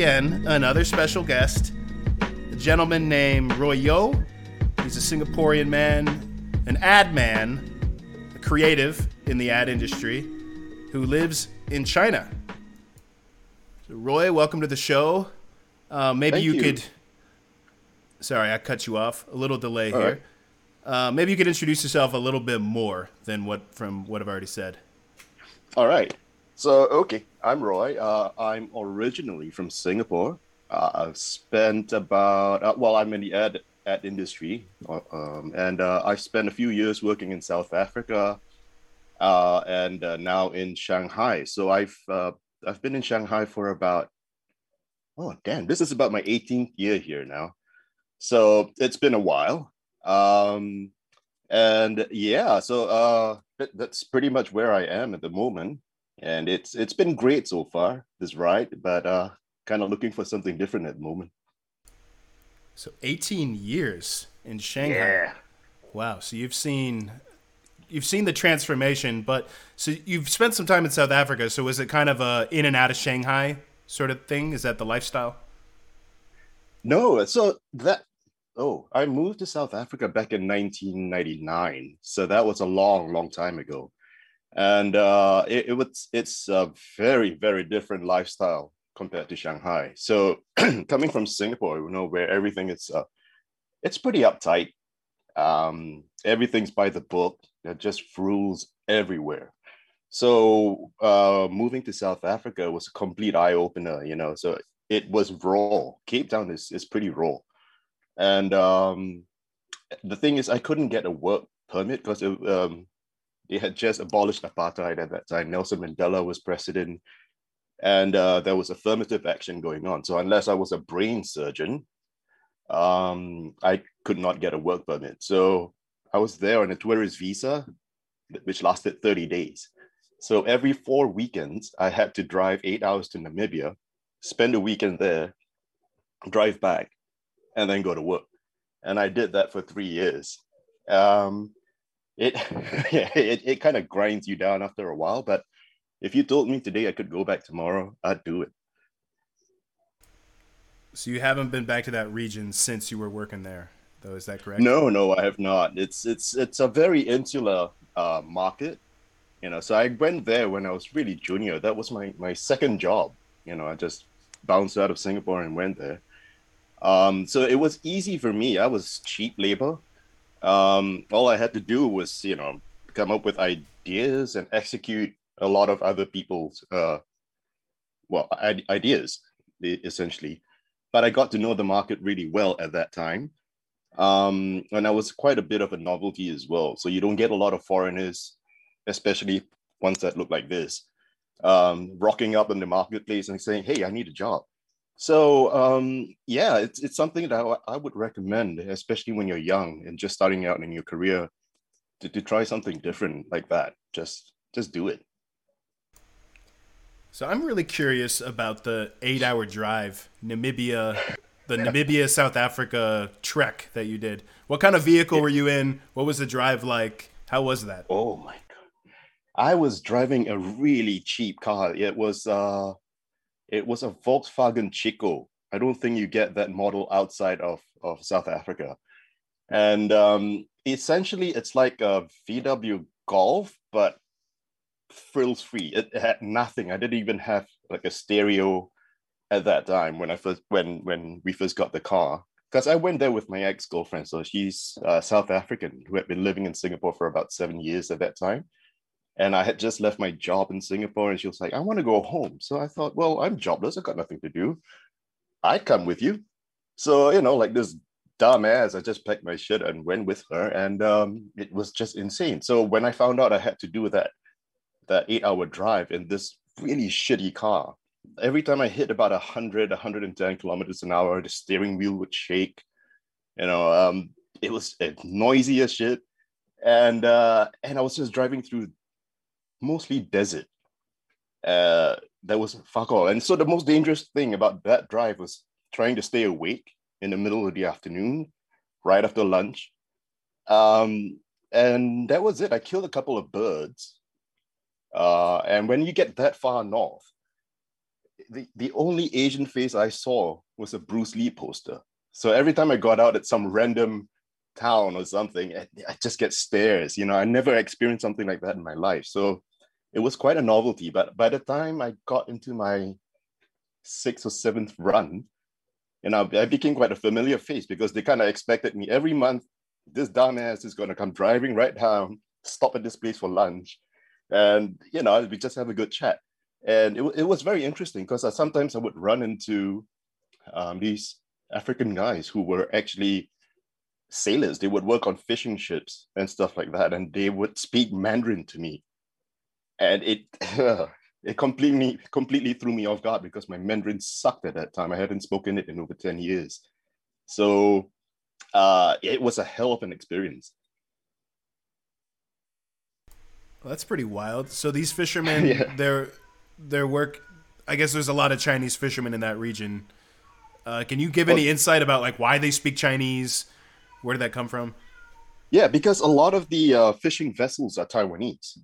again another special guest, a gentleman named Roy Yo. He's a Singaporean man, an ad man, a creative in the ad industry, who lives in China. So Roy, welcome to the show. Uh, maybe Thank you, you. could. Sorry, I cut you off. A little delay All here. right. Uh, maybe you could introduce yourself a little bit more than what from what I've already said. All right. So, okay, I'm Roy. Uh, I'm originally from Singapore. Uh, I've spent about, uh, well, I'm in the ad, ad industry, uh, um, and uh, I've spent a few years working in South Africa uh, and now in Shanghai. So I've I've been in Shanghai for about, oh, damn, this is about my 18th year here now. So it's been a while. Um, and yeah, so that, that's pretty much where I am at the moment, and it's it's been great so far. This ride, but uh, kind of looking for something different at the moment. So 18 years in Shanghai. Wow. So you've seen you've seen the transformation, but so you've spent some time in South Africa. So is it kind of a in and out of Shanghai sort of thing? Is that the lifestyle? No, so that oh, I moved to South Africa back in 1999. So that was a long, long time ago. And uh, it, it was it's a very, very different lifestyle compared to Shanghai. So coming from Singapore, you know, where everything is uh, it's pretty uptight. Um, everything's by the book. There are just rules everywhere. So uh, moving to South Africa was a complete eye opener, you know. So it was raw. Cape Town is, is pretty raw. And um, the thing is, I couldn't get a work permit because it, um, they had just abolished apartheid at that time. Nelson Mandela was president, and uh, there was affirmative action going on. So unless I was a brain surgeon, um, I could not get a work permit. So I was there on a tourist visa, which lasted 30 days. So every four weekends, I had to drive eight hours to Namibia, spend a weekend there, drive back, and then go to work. And I did that for three years. Um, it it, it kind of grinds you down after a while, but if you told me today I could go back tomorrow, I'd do it. So you haven't been back to that region since you were working there, though. Is that correct? No, no, I have not. It's it's it's a very insular uh, market, you know. So I went there when I was really junior. That was my my second job. You know, I just bounced out of Singapore and went there. Um, so it was easy for me. I was cheap labor. Um, all I had to do was, you know, come up with ideas and execute a lot of other people's, uh, well, ideas essentially. But I got to know the market really well at that time um, and I was quite a bit of a novelty as well. So you don't get a lot of foreigners, especially ones that look like this, um, rocking up in the marketplace and saying, "Hey, I need a job." So um, yeah, it's it's something that I, would recommend, especially when you're young and just starting out in your career, to, to try something different like that. Just just do it. So I'm really curious about the eight-hour drive, Namibia, the Namibia South Africa trek that you did. What kind of vehicle were you in? What was the drive like? How was that? Oh my god. I was driving a really cheap car. It was uh it was a Volkswagen Chico. I don't think you get that model outside of, of South Africa. And um essentially it's like a VW Golf, but frills free. It, had nothing. I didn't even have like a stereo at that time when I first when when we first got the car. Because I went there with my ex-girlfriend. So she's uh, South African who had been living in Singapore for about seven years at that time. And I had just left my job in Singapore and she was like, I want to go home. So I thought, well, I'm jobless. I've got nothing to do. I'd come with you. So, you know, like this dumbass, I just packed my shit and went with her. And um, it was just insane. So when I found out I had to do that, that eight hour drive in this really shitty car, every time I hit about 100, 110 kilometers an hour, the steering wheel would shake. You know, um, it was uh, noisy as shit. And uh, and I was just driving through mostly desert. Uh, was fuck all. And so the most dangerous thing about that drive was trying to stay awake in the middle of the afternoon, right after lunch. Um, and that was it. I killed a couple of birds. Uh, and when you get that far north, the, the only Asian face I saw was a Bruce Lee poster. So every time I got out at some random town or something, I, I just get stares. You know, I never experienced something like that in my life. So it was quite a novelty. But by the time I got into my sixth or seventh run, you know, I became quite a familiar face because they kind of expected me every month. This dumbass is going to come driving right down, stop at this place for lunch, and you know, we just have a good chat. And it, it was very interesting because I, sometimes I would run into um, these African guys who were actually sailors. They would work on fishing ships and stuff like that, and they would speak Mandarin to me, and it it completely completely threw me off guard because my Mandarin sucked at that time. I hadn't spoken it in over ten years, so uh, it was a hell of an experience. Well, that's pretty wild. So these fishermen, yeah. their their work, I guess there's a lot of Chinese fishermen in that region. Uh, can you give well, any insight about like why they speak Chinese? Where did that come from? Yeah, because a lot of the uh, fishing vessels are Taiwanese.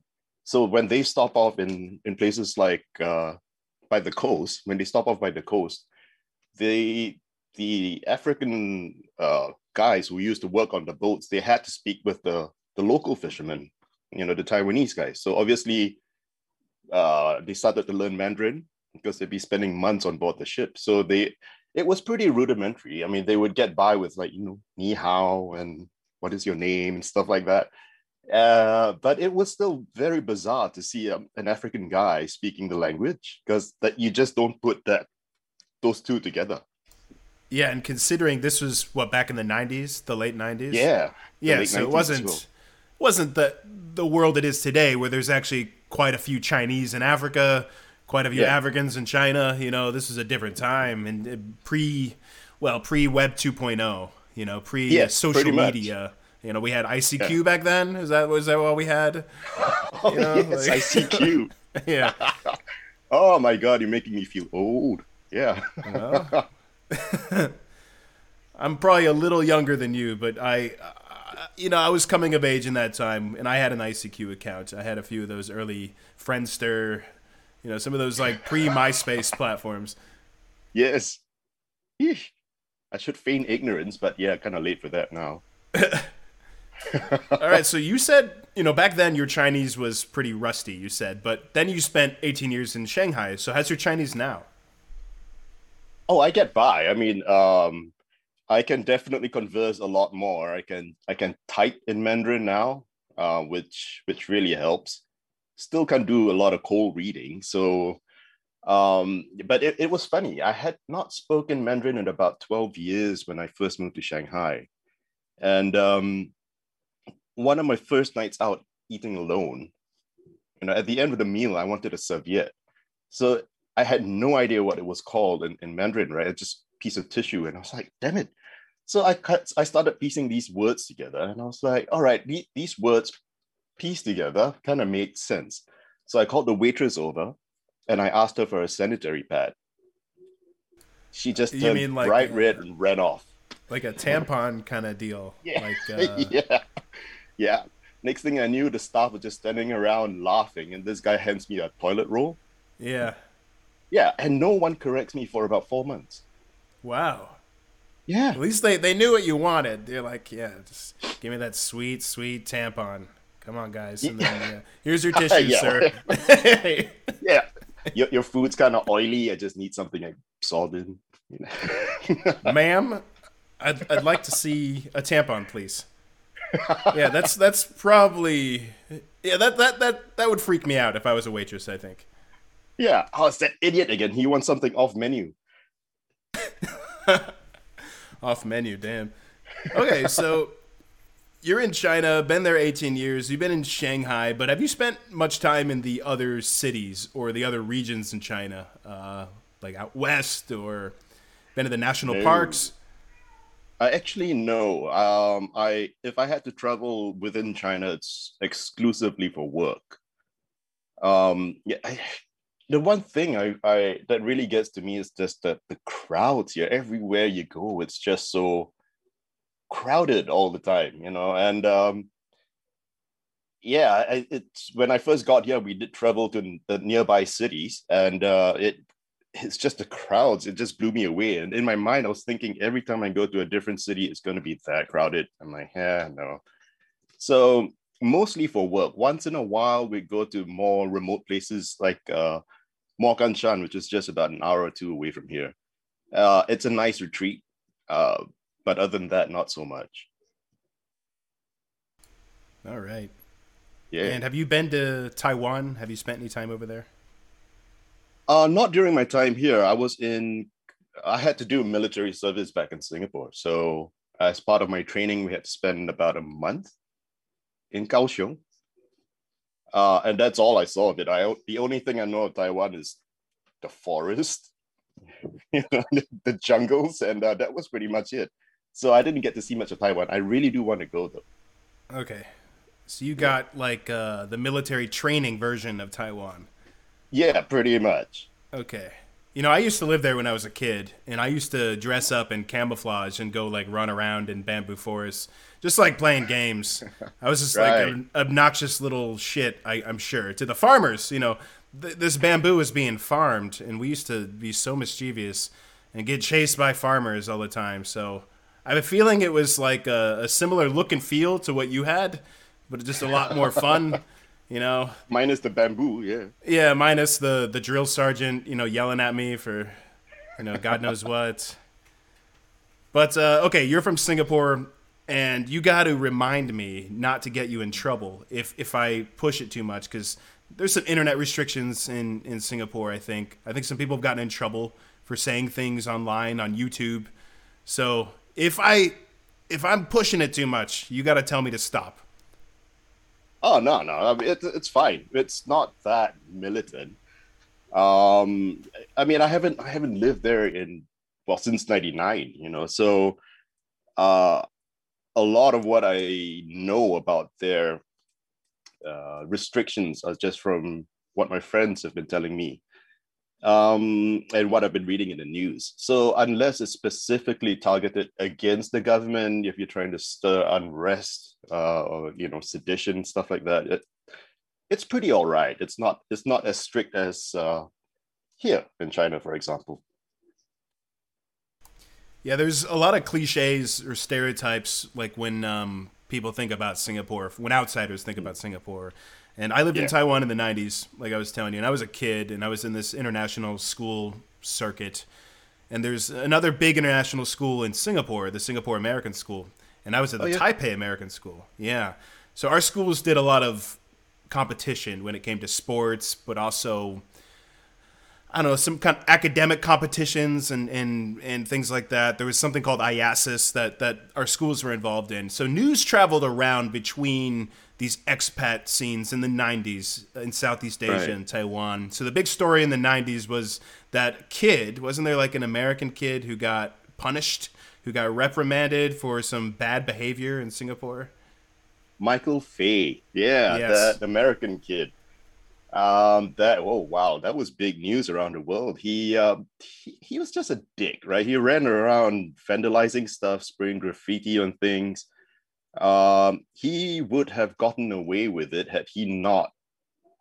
So when they stop off in in places like uh, by the coast, when they stop off by the coast, they the African uh, guys who used to work on the boats, they had to speak with the the local fishermen, you know, the Taiwanese guys. So obviously, uh, they started to learn Mandarin because they'd be spending months on board the ship. So they it was pretty rudimentary. I mean, they would get by with like, you know, ni hao and what is your name and stuff like that. Uh, but it was still very bizarre to see um, an African guy speaking the language because that you just don't put that those two together. Yeah, and considering this was what back in the '90s, the late '90s. Yeah, yeah. So it wasn't wasn't the the world it is today, where there's actually quite a few Chinese in Africa quite a few yeah. Africans in China. You know, this is a different time and uh, pre, well, pre Web 2.0. You know, pre yes, social media. You know, we had ICQ yeah. back then. Is that was that what we had? oh, you know, yes, like, ICQ. yeah. oh my God, you're making me feel old. Yeah. I'm probably a little younger than you, but I, uh, you know, I was coming of age in that time, and I had an ICQ account. I had a few of those early Friendster, you know, some of those like pre MySpace platforms. Yes. Yeesh. I should feign ignorance, but yeah, kind of late for that now. All right, so you said, you know, back then your Chinese was pretty rusty, you said, but then you spent 18 years in Shanghai. So how's your Chinese now? Oh, I get by. I mean, um, I can definitely converse a lot more. I can I can type in Mandarin now, uh, which which really helps still can do a lot of cold reading. So, um, but it, it was funny. I had not spoken Mandarin in about 12 years when I first moved to Shanghai. And um, one of my first nights out eating alone, you know, at the end of the meal, I wanted a serviette. So I had no idea what it was called in, in Mandarin, right? It's just piece of tissue. And I was like, damn it. So I cut, I started piecing these words together and I was like, all right, these words pieced together kind of made sense. So I called the waitress over and I asked her for a sanitary pad. She just you mean like bright red and ran off. Like a tampon kind of deal. Yeah. Like, uh... yeah. Yeah. Next thing I knew, the staff were just standing around laughing, and this guy hands me a toilet roll. Yeah. Yeah, and no one corrects me for about four months. Wow. Yeah. At least they, they knew what you wanted. They're like, yeah, just give me that sweet, sweet tampon. Come on, guys. Then, yeah. Here's your tissue, sir. yeah. Your, your food's kind of oily. I just need something like salted. You know? Ma'am, I'd, I'd like to see a tampon, please. yeah, that's that's probably yeah that that that that would freak me out if I was a waitress. I think. Yeah. Oh, it's that idiot again. He wants something off menu. off menu, damn. Okay, so you're in China, been there 18 years. You've been in Shanghai, but have you spent much time in the other cities or the other regions in China, uh, like out west, or been to the national no. parks? I actually no. Um, I if I had to travel within China, it's exclusively for work. Um, yeah, I, the one thing I, I that really gets to me is just that the crowds here. Everywhere you go, it's just so crowded all the time, you know, and um, yeah, I, it's when I first got here, we did travel to the nearby cities, and uh, it it's just the crowds. It just blew me away. And in my mind, I was thinking every time I go to a different city, it's going to be that crowded. I'm like, yeah, no. So mostly for work. Once in a while, we go to more remote places like uh, Shan, which is just about an hour or two away from here. Uh, it's a nice retreat, uh, but other than that, not so much. All right. Yeah. And have you been to Taiwan? Have you spent any time over there? Uh, not during my time here. I was in. I had to do military service back in Singapore. So as part of my training, we had to spend about a month in Kaohsiung. Uh, and that's all I saw of it. I the only thing I know of Taiwan is the forest, you know, the jungles, and uh, that was pretty much it. So I didn't get to see much of Taiwan. I really do want to go though. Okay, so you got like uh, the military training version of Taiwan. Yeah, pretty much. Okay. You know, I used to live there when I was a kid, and I used to dress up in camouflage and go like run around in bamboo forests, just like playing games. I was just right. like an obnoxious little shit. I, am sure to the farmers. You know, th- this bamboo was being farmed, and we used to be so mischievous and get chased by farmers all the time. So I have a feeling it was like a, a similar look and feel to what you had, but just a lot more fun. you know? Minus the bamboo yeah. Yeah minus the the drill sergeant you know yelling at me for you know god knows what. But uh, okay you're from singapore and you got to remind me not to get you in trouble if if i push it too much because there's some internet restrictions in in singapore i think. I think some people have gotten in trouble for saying things online on youtube. So if i if i'm pushing it too much you got to tell me to stop Oh no, no, I mean, it, it's fine. It's not that militant. Um, I mean, I haven't I haven't lived there in well since '99. You know, so uh, a lot of what I know about their uh, restrictions are just from what my friends have been telling me um, and what I've been reading in the news. So unless it's specifically targeted against the government, if you're trying to stir unrest uh, or you know sedition stuff like that, it, it's pretty all right. It's not it's not as strict as uh, here in China, for example. Yeah, there's a lot of cliches or stereotypes, like when um, people think about Singapore, when outsiders think about Singapore. And I lived yeah. in Taiwan in the 90s, like I was telling you, and I was a kid and I was in this international school circuit. And there's another big international school in Singapore, the Singapore American School. And I was at the oh, yeah. Taipei American School. Yeah. So our schools did a lot of competition when it came to sports, but also I don't know, some kind of academic competitions and, and, and things like that. There was something called IASAS that, that our schools were involved in. So news traveled around between these expat scenes in the 90s in Southeast Asia right. and Taiwan. So the big story in the 90s was that kid, wasn't there like an American kid who got punished, who got reprimanded for some bad behavior in Singapore? Michael Fay. Yeah, yes. that American kid. Um, that oh wow, that was big news around the world. He, uh, he he was just a dick, right? He ran around vandalizing stuff, spraying graffiti on things. Um, he would have gotten away with it had he not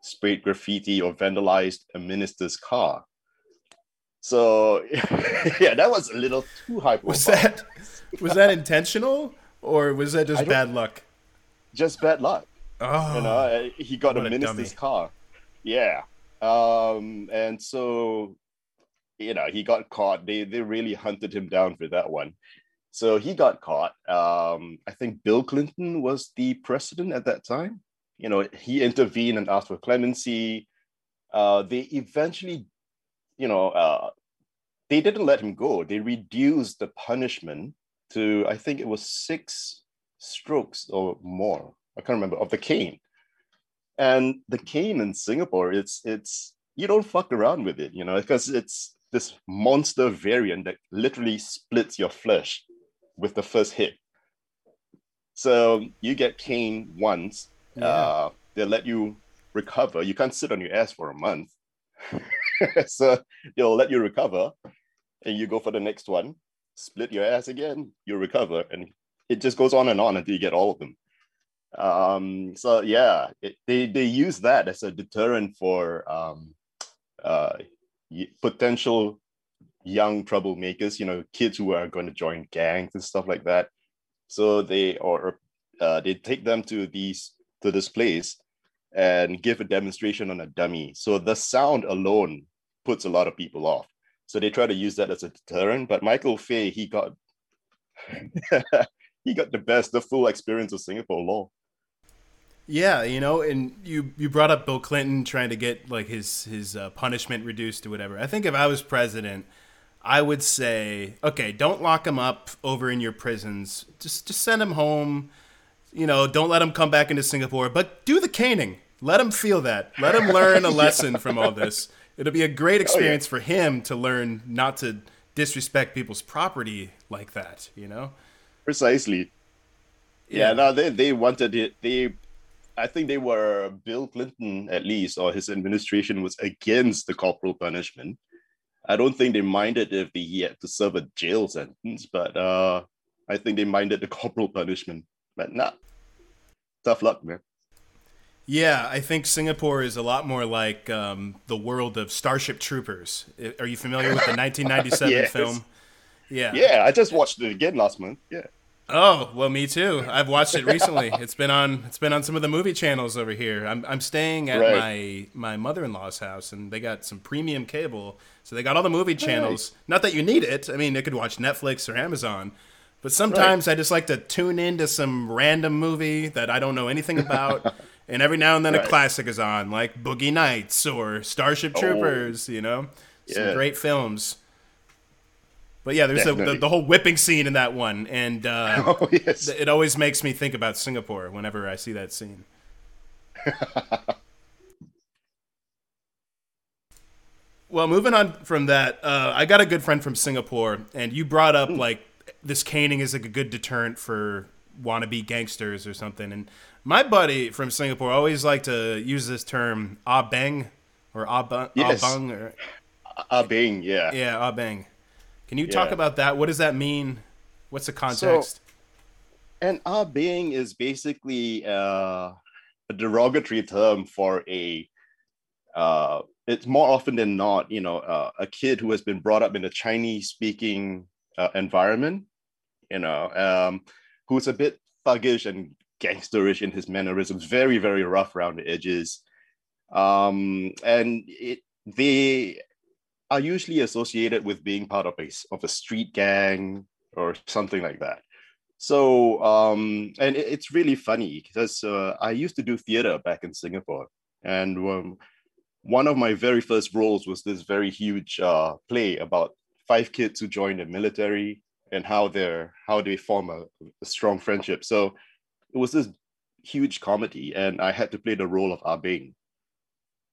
sprayed graffiti or vandalized a minister's car. So yeah, that was a little too high. Was that was that intentional or was that just bad luck? Just bad luck. Oh, you know, he got a minister's a car. Yeah, um, and so you know he got caught. They they really hunted him down for that one. So he got caught. Um, I think Bill Clinton was the president at that time. You know, he intervened and asked for clemency. Uh, they eventually, you know, uh, they didn't let him go. They reduced the punishment to, I think it was six strokes or more. I can't remember of the cane. And the cane in Singapore, it's it's you don't fuck around with it, you know, because it's this monster variant that literally splits your flesh with the first hit. So you get cane once. Yeah. Uh, they'll let you recover. You can't sit on your ass for a month. so they'll let you recover and you go for the next one, split your ass again, you recover, and it just goes on and on until you get all of them. Um, so yeah, it, they they use that as a deterrent for um, uh, potential young troublemakers. You know, kids who are going to join gangs and stuff like that. So they or uh, they take them to these to this place and give a demonstration on a dummy. So the sound alone puts a lot of people off. So they try to use that as a deterrent. But Michael Fay, he got he got the best, the full experience of Singapore law. Yeah, you know, and you you brought up Bill Clinton trying to get like his his uh, punishment reduced to whatever. I think if I was president, I would say, okay, don't lock him up over in your prisons. Just just send him home. You know, don't let him come back into Singapore, but do the caning. Let him feel that. Let him learn a lesson yeah. from all this. It'll be a great experience oh, yeah. for him to learn not to disrespect people's property like that, you know? Precisely. Yeah, yeah no, they, they wanted it. They I think they were Bill Clinton at least, or his administration was against the corporal punishment. I don't think they minded if he had to serve a jail sentence, but uh, I think they minded the corporal punishment. But nah, tough luck, man. Yeah, I think Singapore is a lot more like um, the world of Starship Troopers. Are you familiar with the 1997 yes. film? Yeah. Yeah, I just watched it again last month. Yeah. Oh well, me too. I've watched it recently. it's been on. It's been on some of the movie channels over here. I'm I'm staying at right. my my mother in law's house, and they got some premium cable, so they got all the movie channels. Right. Not that you need it. I mean, they could watch Netflix or Amazon, but sometimes right. I just like to tune into some random movie that I don't know anything about. and every now and then a classic is on, like Boogie Nights or Starship oh. Troopers. Oh. You know, some yeah. great films. But yeah, there's a, the, the, whole whipping scene in that one, and uh, oh, yes. it always makes me think about Singapore whenever I see that scene. well, moving on from that, uh, I got a good friend from Singapore, and you brought up mm. like this caning is like a good deterrent for wannabe gangsters or something. And my buddy from Singapore always liked to use this term "ah bang" or "ah bang" yes. or "ah bang," yeah, yeah, "ah bang." Can you yeah. talk about that? What does that mean? What's the context? So, an ah beng is basically uh, a derogatory term for a. Uh, it's more often than not, you know, uh, a kid who has been brought up in a Chinese-speaking uh, environment, you know, um, who's a bit thuggish and gangsterish in his mannerisms, very, very rough around the edges. Um, and it, they are usually associated with being part of a, of a street gang or something like that. So, um, and it, it's really funny because uh, I used to do theater back in Singapore. And um, one of my very first roles was this very huge uh, play about five kids who join the military and how they're how they form a, a strong friendship. So it was this huge comedy, and I had to play the role of Ah Beng.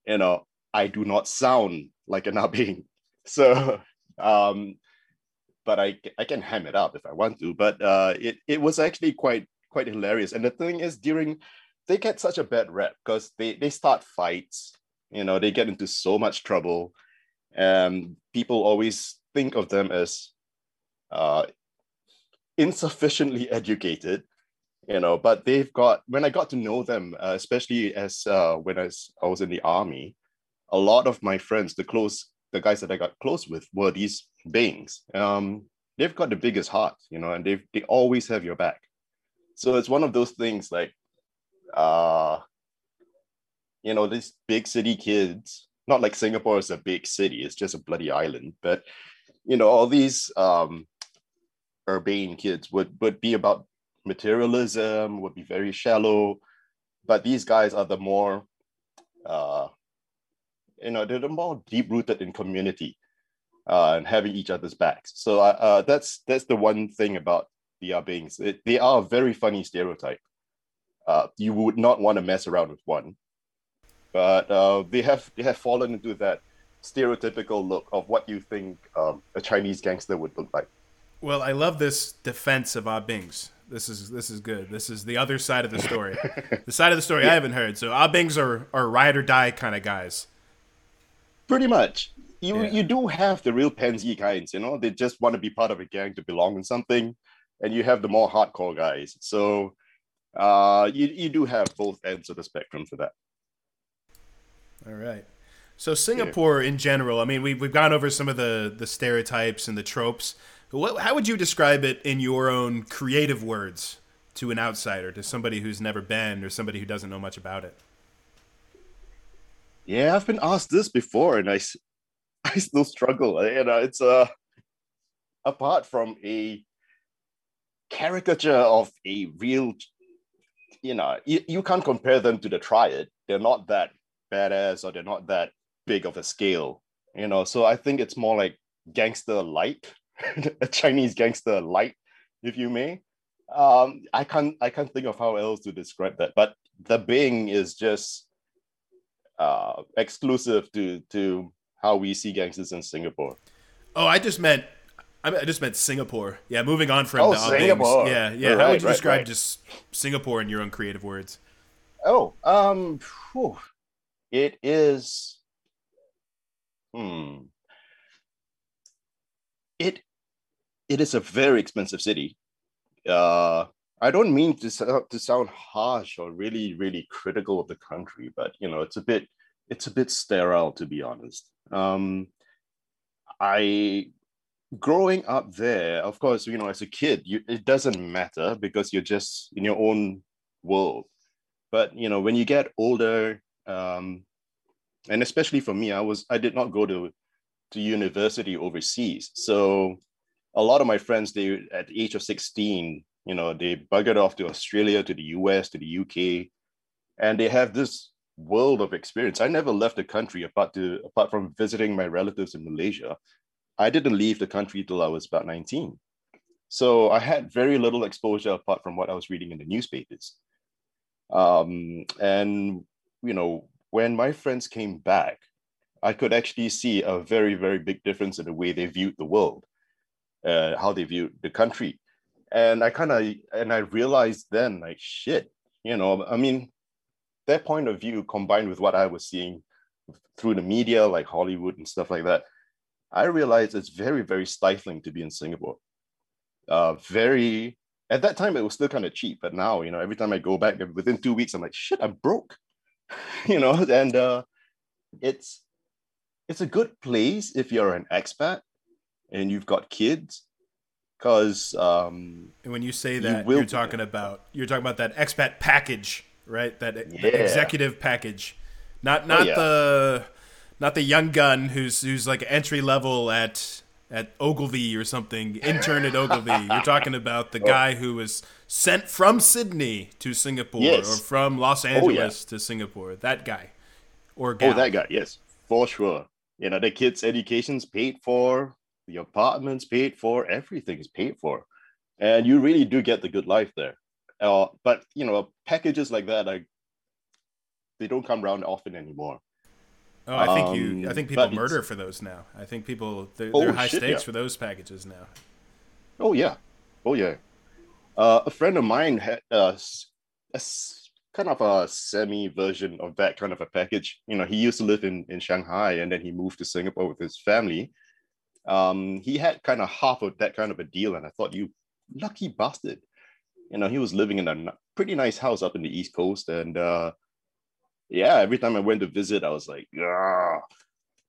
You know, I do not sound like an Ah Beng. So, um, but I I can ham it up if I want to. But uh, it it was actually quite quite hilarious. And the thing is, during they get such a bad rep because they they start fights. You know, they get into so much trouble, and people always think of them as uh, insufficiently educated you know but they've got when i got to know them uh, especially as uh, when I was, I was in the army a lot of my friends the close the guys that I got close with were these Bengs. Um, they've got the biggest heart, you know, and they they always have your back. So it's one of those things like, uh, you know, these big city kids. Not like Singapore is a big city; it's just a bloody island. But you know, all these um, urbane kids would would be about materialism, would be very shallow. But these guys are the more uh, you know they're the more deep rooted in community uh, and having each other's backs. So uh, uh, that's that's the one thing about the Abings. It, they are a very funny stereotype. Uh, you would not want to mess around with one, but uh, they have they have fallen into that stereotypical look of what you think um, a Chinese gangster would look like. Well, I love this defense of Ah Bings. This is this is good. This is the other side of the story. the side of the story yeah. I haven't heard. So Ah Bings are are ride or die kind of guys. Pretty much. You yeah. you do have the real pansy kinds, you know, they just want to be part of a gang to belong in something. And you have the more hardcore guys. So uh, you you do have both ends of the spectrum for that. All right. So Singapore yeah. in general, I mean, we've we've gone over some of the the stereotypes and the tropes. What, how would you describe it in your own creative words to an outsider, to somebody who's never been or somebody who doesn't know much about it? Yeah, I've been asked this before, and I, I still struggle. You know, it's uh, apart from a caricature of a real, you know, you, you can't compare them to the Triad. They're not that badass or they're not that big of a scale, you know. So I think it's more like gangster light, a Chinese gangster light, if you may. Um, I can't I can't think of how else to describe that. But the Beng is just uh, exclusive to to how we see gangsters in Singapore. Oh, I just meant I just meant Singapore. Yeah, moving on from oh, the Singapore. Yeah, yeah. Right, how would you right, describe right. just Singapore in your own creative words? Oh, um, whew. it is. Hmm. It it is a very expensive city. Uh, I don't mean to to sound harsh or really really critical of the country, but you know, it's a bit it's a bit sterile to be honest. Um, I growing up there, of course, you know, as a kid, you, it doesn't matter because you're just in your own world. But you know, when you get older, um, and especially for me, I was I did not go to to university overseas, so a lot of my friends they at the age of 16 you know they buggered off to australia to the us to the uk and they have this world of experience. I never left the country apart to apart from visiting my relatives in malaysia. I didn't leave the country till i was about 19 so i had very little exposure apart from what i was reading in the newspapers. Um, and you know when my friends came back i could actually see a very very big difference in the way they viewed the world uh, how they viewed the country. And I kind of and I realized then like shit, you know, I mean, their point of view combined with what I was seeing through the media, like Hollywood and stuff like that, I realized it's very, very stifling to be in Singapore. Uh, very at that time it was still kind of cheap, but now you know every time I go back within two weeks, I'm like shit, I'm broke, you know, and uh, it's it's a good place if you're an expat and you've got kids because um, and when you say that you are talking about you're talking about that expat package right that, yeah. executive package not not oh, yeah. the not the young gun who's who's like entry level at at Ogilvy or something intern at Ogilvy you're talking about the oh. guy who was sent from Sydney to Singapore yes. or from Los Angeles oh, yeah. to Singapore that guy or gal. oh that guy yes for sure you know the kids education's paid for the apartment's paid for, everything's paid for, and you really do get the good life there. Uh, but you know, packages like that, like they don't come around often anymore. Oh, I think you. I um, think people murder for those now. I think people they're, oh, they're high shit, stakes yeah. for those packages now. Oh yeah, oh yeah. Uh, a friend of mine had uh, a kind of a semi version of that kind of a package. You know, he used to live in in Shanghai, and then he moved to Singapore with his family, um, he had kind of half of that kind of a deal, and I thought, you lucky bastard. You know, he was living in a pretty nice house up in the East Coast, and uh, yeah, every time I went to visit, I was like, yeah.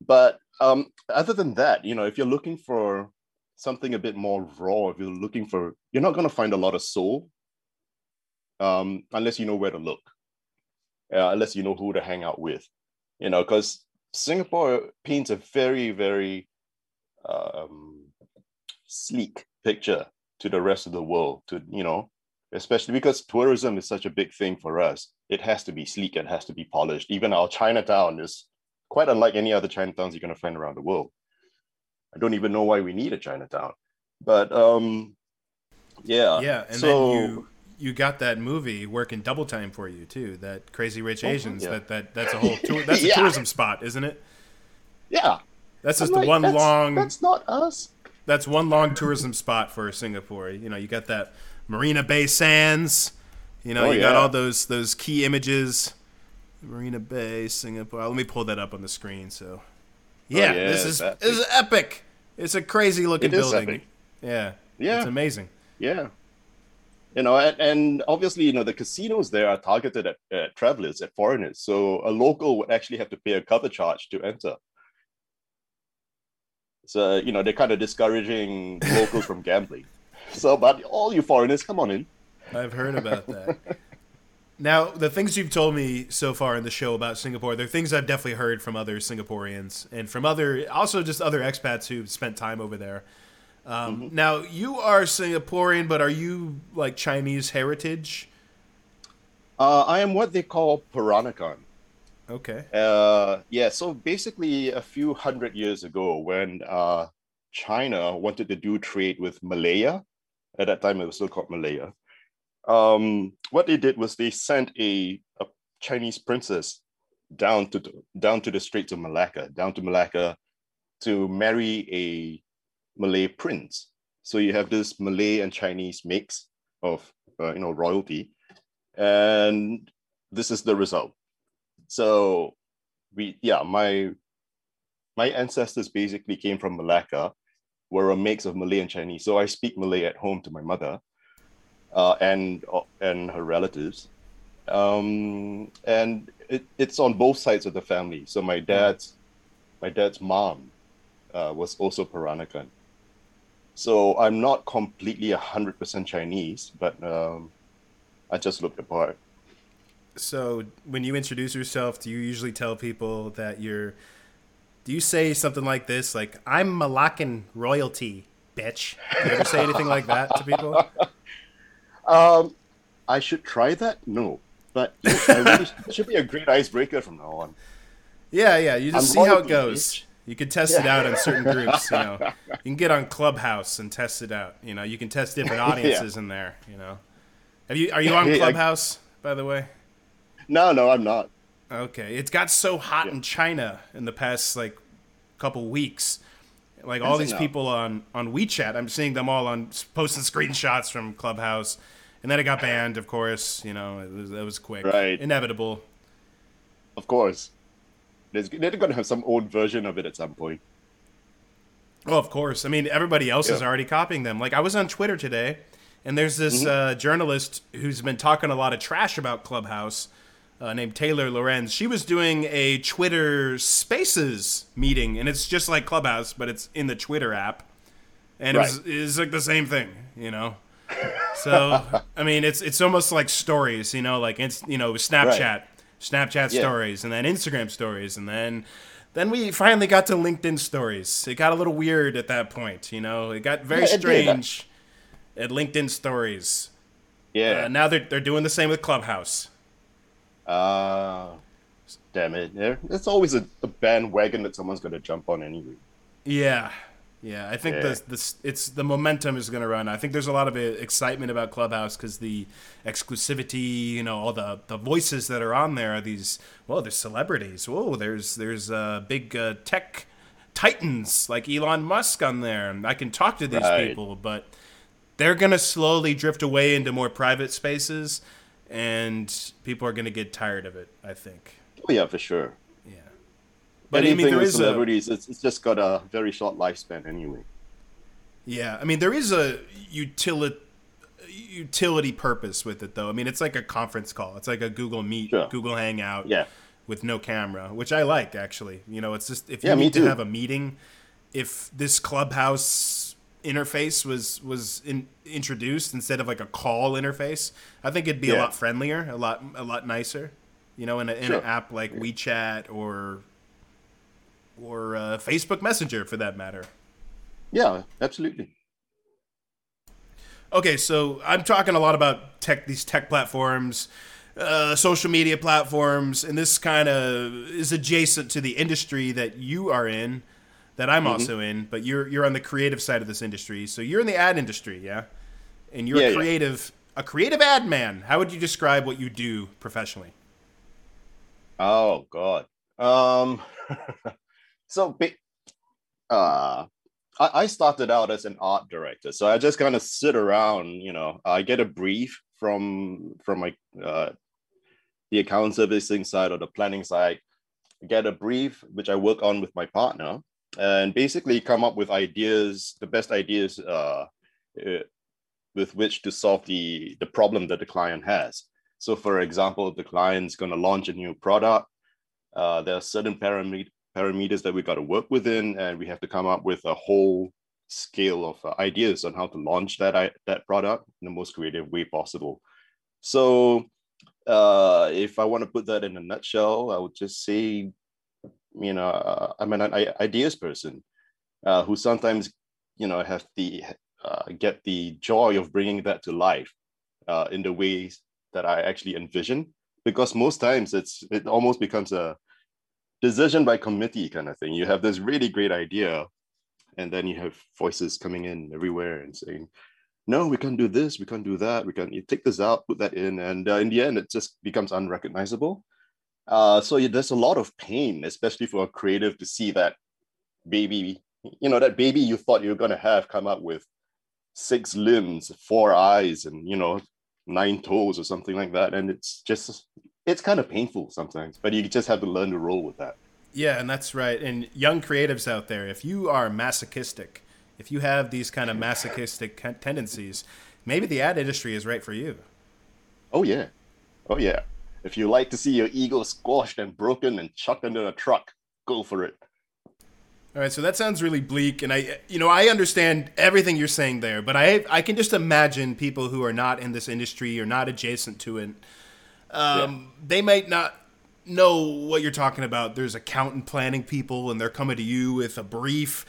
But um, other than that, you know, if you're looking for something a bit more raw, if you're looking for, you're not going to find a lot of soul um, unless you know where to look, uh, unless you know who to hang out with, you know, because Singapore paints a very, very um, sleek picture to the rest of the world to you know especially because tourism is such a big thing for us. It has to be sleek it has to be polished. Even our chinatown is quite unlike any other chinatowns you're going to find around the world. I don't even know why we need a chinatown but um yeah. Yeah and so, then you you got that movie working double time for you too that crazy rich oh, asians oh, yeah. that that that's a whole tour, that's a yeah. tourism spot isn't it yeah that's just like, one that's, long. That's not us. That's one long tourism spot for Singapore. You know, you got that Marina Bay Sands. You know, oh, you yeah. got all those those key images. Marina Bay, Singapore. Let me pull that up on the screen. So, yeah, oh, yeah this is this is epic. It's a crazy looking building. Yeah, yeah, it's amazing. Yeah, you know, and, and obviously, you know, the casinos there are targeted at, at travelers, at foreigners. So a local would actually have to pay a cover charge to enter. So, you know, they're kind of discouraging locals from gambling. So, but all you foreigners, come on in. I've heard about that. now, the things you've told me so far in the show about Singapore, they're things I've definitely heard from other Singaporeans and from other, also just other expats who've spent time over there. Um, mm-hmm. Now, you are Singaporean, but are you like Chinese heritage? Uh, I am what they call Peranakan. Okay. Uh, yeah, so basically, a few hundred years ago, when uh, China wanted to do trade with Malaya, at that time it was still called Malaya, um, what they did was they sent a, a Chinese princess down to down to the Straits of Malacca, down to Malacca, to marry a Malay prince. So you have this Malay and Chinese mix of uh, you know royalty, and this is the result. So we yeah my my ancestors basically came from Malacca, were a mix of Malay and Chinese. So I speak Malay at home to my mother, uh, and uh, and her relatives, um, and it, it's on both sides of the family. So my dad's my dad's mom uh, was also Peranakan. So I'm not completely 100% Chinese, but um, I just look the part. So when you introduce yourself, do you usually tell people that you're. Do you say something like this, like, I'm Malaccan royalty, bitch? Do you ever say anything like that to people? Um, I should try that? No. But really, it should be a great icebreaker from now on. Yeah, yeah. You just I'm see how it goes. Bitch. You can test yeah. it out in certain groups. You know, you can get on Clubhouse and test it out. You know, you can test different audiences yeah. in there. You know, have you? Are you on Clubhouse, by the way? No, no, I'm not. Okay, it's got so hot yeah. in China in the past like couple weeks. Like all these people on on WeChat, I'm seeing them all on posting screenshots from Clubhouse, and then it got banned. Of course, you know it was, it was quick, right? Inevitable. Of course. There's, they're going to have some old version of it at some point. Oh, of course. I mean, everybody else yeah. is already copying them. Like, I was on Twitter today, and there's this mm-hmm. uh, journalist who's been talking a lot of trash about Clubhouse uh, named Taylor Lorenz. She was doing a Twitter Spaces meeting, and it's just like Clubhouse, but it's in the Twitter app. And right. it's, it's like the same thing, you know? So, I mean, it's it's almost like stories, you know, like it's you know Snapchat. Right. Snapchat yeah. stories and then Instagram stories and then then we finally got to LinkedIn stories. It got a little weird at that point, you know. It got very yeah, strange at LinkedIn stories. Yeah. Uh, now they're they're doing the same with Clubhouse. Uh damn it. It's always a, a bandwagon that someone's going to jump on anyway. Yeah. Yeah, I think yeah. the the it's the momentum is going to run. I think there's a lot of excitement about Clubhouse because the exclusivity, you know, all the the voices that are on there are these. Well, there's celebrities. Whoa, there's there's uh, big uh, tech titans like Elon Musk on there. I can talk to these right. people, but they're going to slowly drift away into more private spaces, and people are going to get tired of it. I think. Oh yeah, for sure. But anything I mean, with celebrities, a, it's, it's just got a very short lifespan anyway. Yeah, I mean, there is a utility utility purpose with it, though. I mean, it's like a conference call. It's like a Google Meet, sure. Google Hangout, yeah. with no camera, which I like actually. You know, it's just if you yeah, need to have a meeting, if this Clubhouse interface was was in, introduced instead of like a call interface, I think it'd be yeah. a lot friendlier, a lot a lot nicer. You know, in, a, in sure. an app like WeChat or or uh, Facebook Messenger for that matter. Yeah, absolutely. Okay, so I'm talking a lot about tech, these tech platforms, uh, social media platforms, and this kind of is adjacent to the industry that you are in, that I'm mm-hmm. also in. But you're you're on the creative side of this industry, so you're in the ad industry, yeah, and you're yeah, a creative, yeah. a creative ad man. How would you describe what you do professionally? Oh God. Um so uh I, started out as an art director so i just kind of sit around you know i get a brief from from my uh, the account servicing side or the planning side get a brief which i work on with my partner and basically come up with ideas the best ideas uh, uh with which to solve the the problem that the client has. So, for example, the client's going to launch a new product. Uh, there are certain paramet- parameters that we've got to work within, and we have to come up with a whole scale of uh, ideas on how to launch that that product in the most creative way possible. So, uh, if I want to put that in a nutshell, I would just say, you know, uh, I'm an ideas person uh, who sometimes, you know, have the uh, get the joy of bringing that to life uh, in the ways that I actually envision. Because most times it's it almost becomes a decision by committee kind of thing. You have this really great idea, and then you have voices coming in everywhere and saying, no, we can't do this, we can't do that, we can you take this out, put that in, and uh, in the end, it just becomes unrecognizable. Uh, so yeah, there's a lot of pain, especially for a creative to see that baby, you know, that baby you thought you were gonna have come up with six limbs, four eyes, and you know, nine toes or something like that, and it's just it's kind of painful sometimes, but you just have to learn to roll with that. Yeah, and that's right. And young creatives out there, if you are masochistic if you have these kind of masochistic tendencies, maybe the ad industry is right for you. Oh yeah, oh yeah. If you like to see your ego squashed and broken and chucked under a truck, go for it. All right, so that sounds really bleak, and I, you know, I understand everything you're saying there, but I, I can just imagine people who are not in this industry or not adjacent to it, um, yeah. they might not know what you're talking about. There's accountant planning people, and they're coming to you with a brief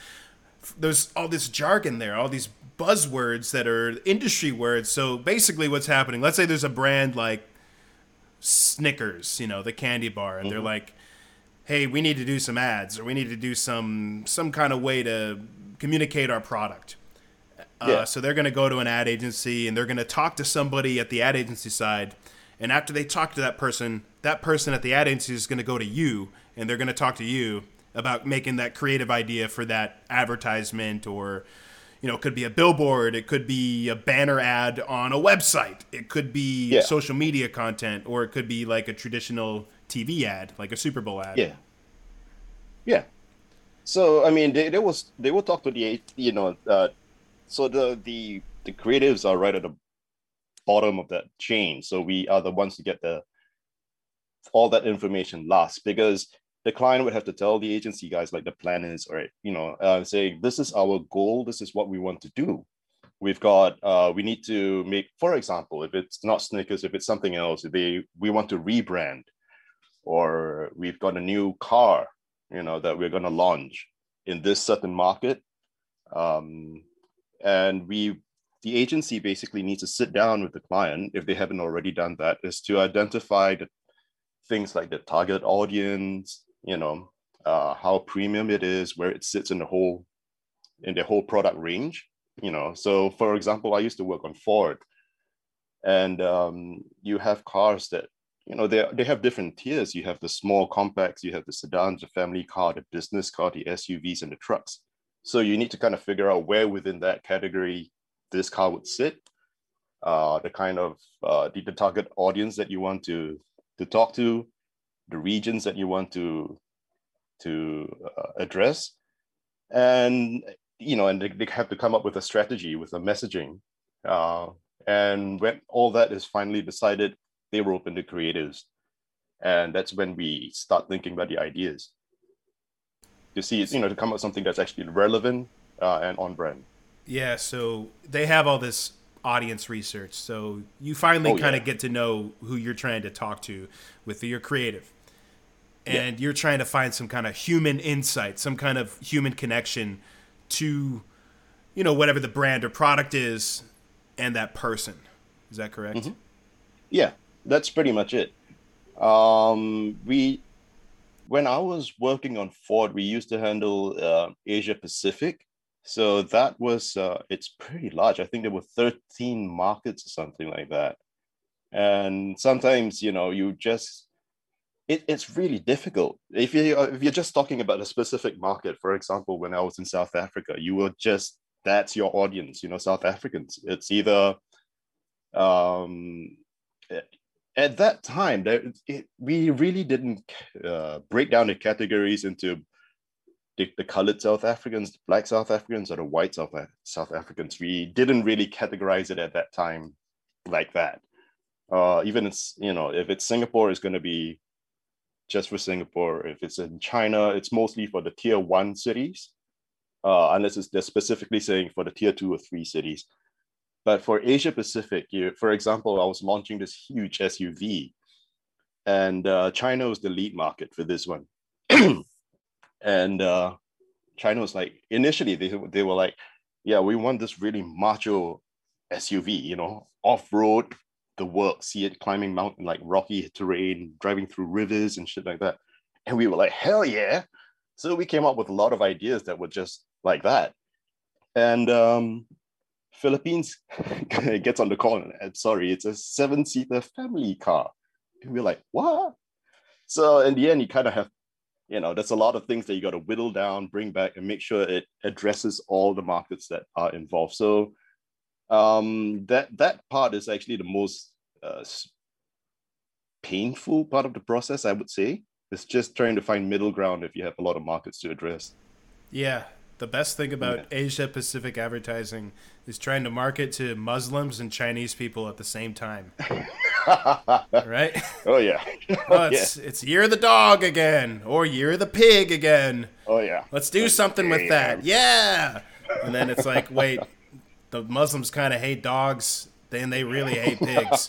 there's all this jargon there, all these buzzwords that are industry words. So basically, what's happening? Let's say there's a brand like Snickers, you know, the candy bar, and mm-hmm. they're like, "Hey, we need to do some ads, or we need to do some some kind of way to communicate our product." Uh, yeah. so they're going to go to an ad agency and they're going to talk to somebody at the ad agency side. And after they talk to that person, that person at the ad agency is going to go to you and they're going to talk to you about making that creative idea for that advertisement or you know, it could be a billboard, it could be a banner ad on a website, it could be yeah. social media content, or it could be like a traditional TV ad, like a Super Bowl ad. Yeah. Yeah. So I mean, they, they was they will talk to the you know, uh, so the the the creatives are right at the bottom of that chain. So we are the ones to get the all that information last because the client would have to tell the agency guys like the planners or you know uh, say this is our goal this is what we want to do we've got uh, we need to make for example if it's not snickers if it's something else if they we want to rebrand or we've got a new car you know that we're going to launch in this certain market um, and we the agency basically needs to sit down with the client if they haven't already done that is to identify the things like the target audience you know, uh, how premium it is, where it sits in the whole in the whole product range. You know, so for example, I used to work on Ford, and um, you have cars that you know they they have different tiers. You have the small compacts, you have the sedans, the family car, the business car, the SUVs, and the trucks. So you need to kind of figure out where within that category this car would sit, uh, the kind of uh, the, target audience that you want to to talk to, the regions that you want to to uh, address. And you know and they, they, have to come up with a strategy with a messaging uh, and when all that is finally decided they were open to creatives. And that's when we start thinking about the ideas. To see it's you know to come up with something that's actually relevant uh, and on brand yeah so they have all this audience research so you finally oh, kind of yeah. get to know who you're trying to talk to with your creative and yeah. you're trying to find some kind of human insight, some kind of human connection to, you know, whatever the brand or product is and that person. Is that correct? Mm-hmm. Yeah, that's pretty much it. Um, we, when I was working on Ford, we used to handle uh, Asia Pacific. So that was, uh, it's pretty large. I think there were 13 markets or something like that. And sometimes, you know, you just it, it's really difficult. If you if you're just talking about a specific market, for example, when I was in South Africa, you were just that's your audience. You know, South Africans. It's either um, at that time there, it, we really didn't uh, break down the categories into the, the colored South Africans, the black South Africans, or the white South, South Africans. We didn't really categorize it at that time like that. Uh, even it's, you know, if it's Singapore, it's going to be just for Singapore. If it's in China, it's mostly for the tier one cities, uh, unless it's, they're specifically saying for the tier two or three cities. But for Asia Pacific, you, for example, I was launching this huge SUV, and uh, China was the lead market for this one. and uh, China was like, initially they, they were like, yeah, we want this really macho SUV, you know, off road, the work, see it climbing mountain like rocky terrain, driving through rivers and shit like that. And we were like, hell yeah. So we came up with a lot of ideas that were just like that. And um, Philippines gets on the call and sorry, it's a seven-seater family car. And we're like, what? So in the end, you kind of have, you know, there's a lot of things that you got to whittle down, bring back, and make sure it addresses all the markets that are involved. So um, that that part is actually the most uh, painful part of the process, I would say. It's just trying to find middle ground if you have a lot of markets to address. Yeah, the best thing about yeah. Asia Pacific advertising is trying to market to Muslims and Chinese people at the same time. right? Oh yeah. oh, it's yeah. it's year of the dog again, or year of the pig again. Oh yeah. Let's do something with that. Yeah. And then it's like, wait, the Muslims kind of hate dogs, then they really hate pigs.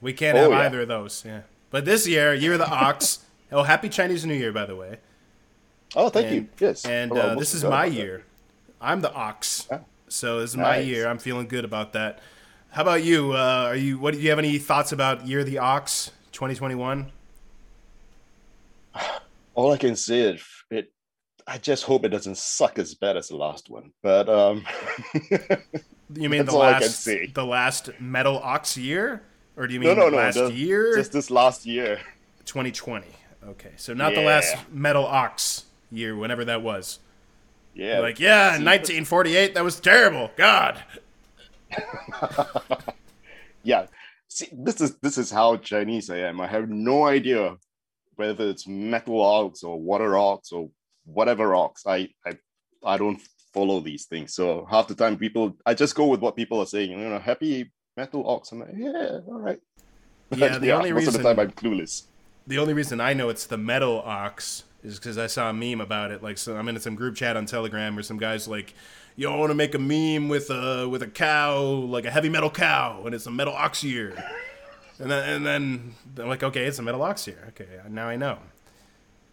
We can't oh, have yeah. either of those. Yeah. But this year, year of the ox. Oh, happy Chinese New Year, by the way. Oh, thank and, you. Yes. And uh, this is my year. I'm the ox. Yeah. So this is nice. my year. I'm feeling good about that. How about you? Uh, are you? What do you have any thoughts about Year the Ox 2021? All I can say is it. I just hope it doesn't suck as bad as the last one. But um, you mean the last the last Metal Ox year, or do you mean no, no, no, last the, year? Just this last year, 2020. Okay, so not yeah. the last Metal Ox year, whenever that was. Yeah. Like, yeah, 1948, that was terrible. God. yeah. See, this is this is how Chinese I am. I have no idea whether it's metal ox or water ox or whatever ox. I I I don't follow these things. So half the time people I just go with what people are saying. You know, happy metal ox. I'm like, yeah, all right. Yeah, the yeah, only most reason of the time I'm clueless. The only reason I know it's the metal ox is because I saw a meme about it. Like, so I'm in some group chat on Telegram where some guys like, "Yo, I want to make a meme with a with a cow, like a heavy metal cow, and it's a metal ox year." And then, and then they're like, "Okay, it's a metal ox year. Okay, now I know."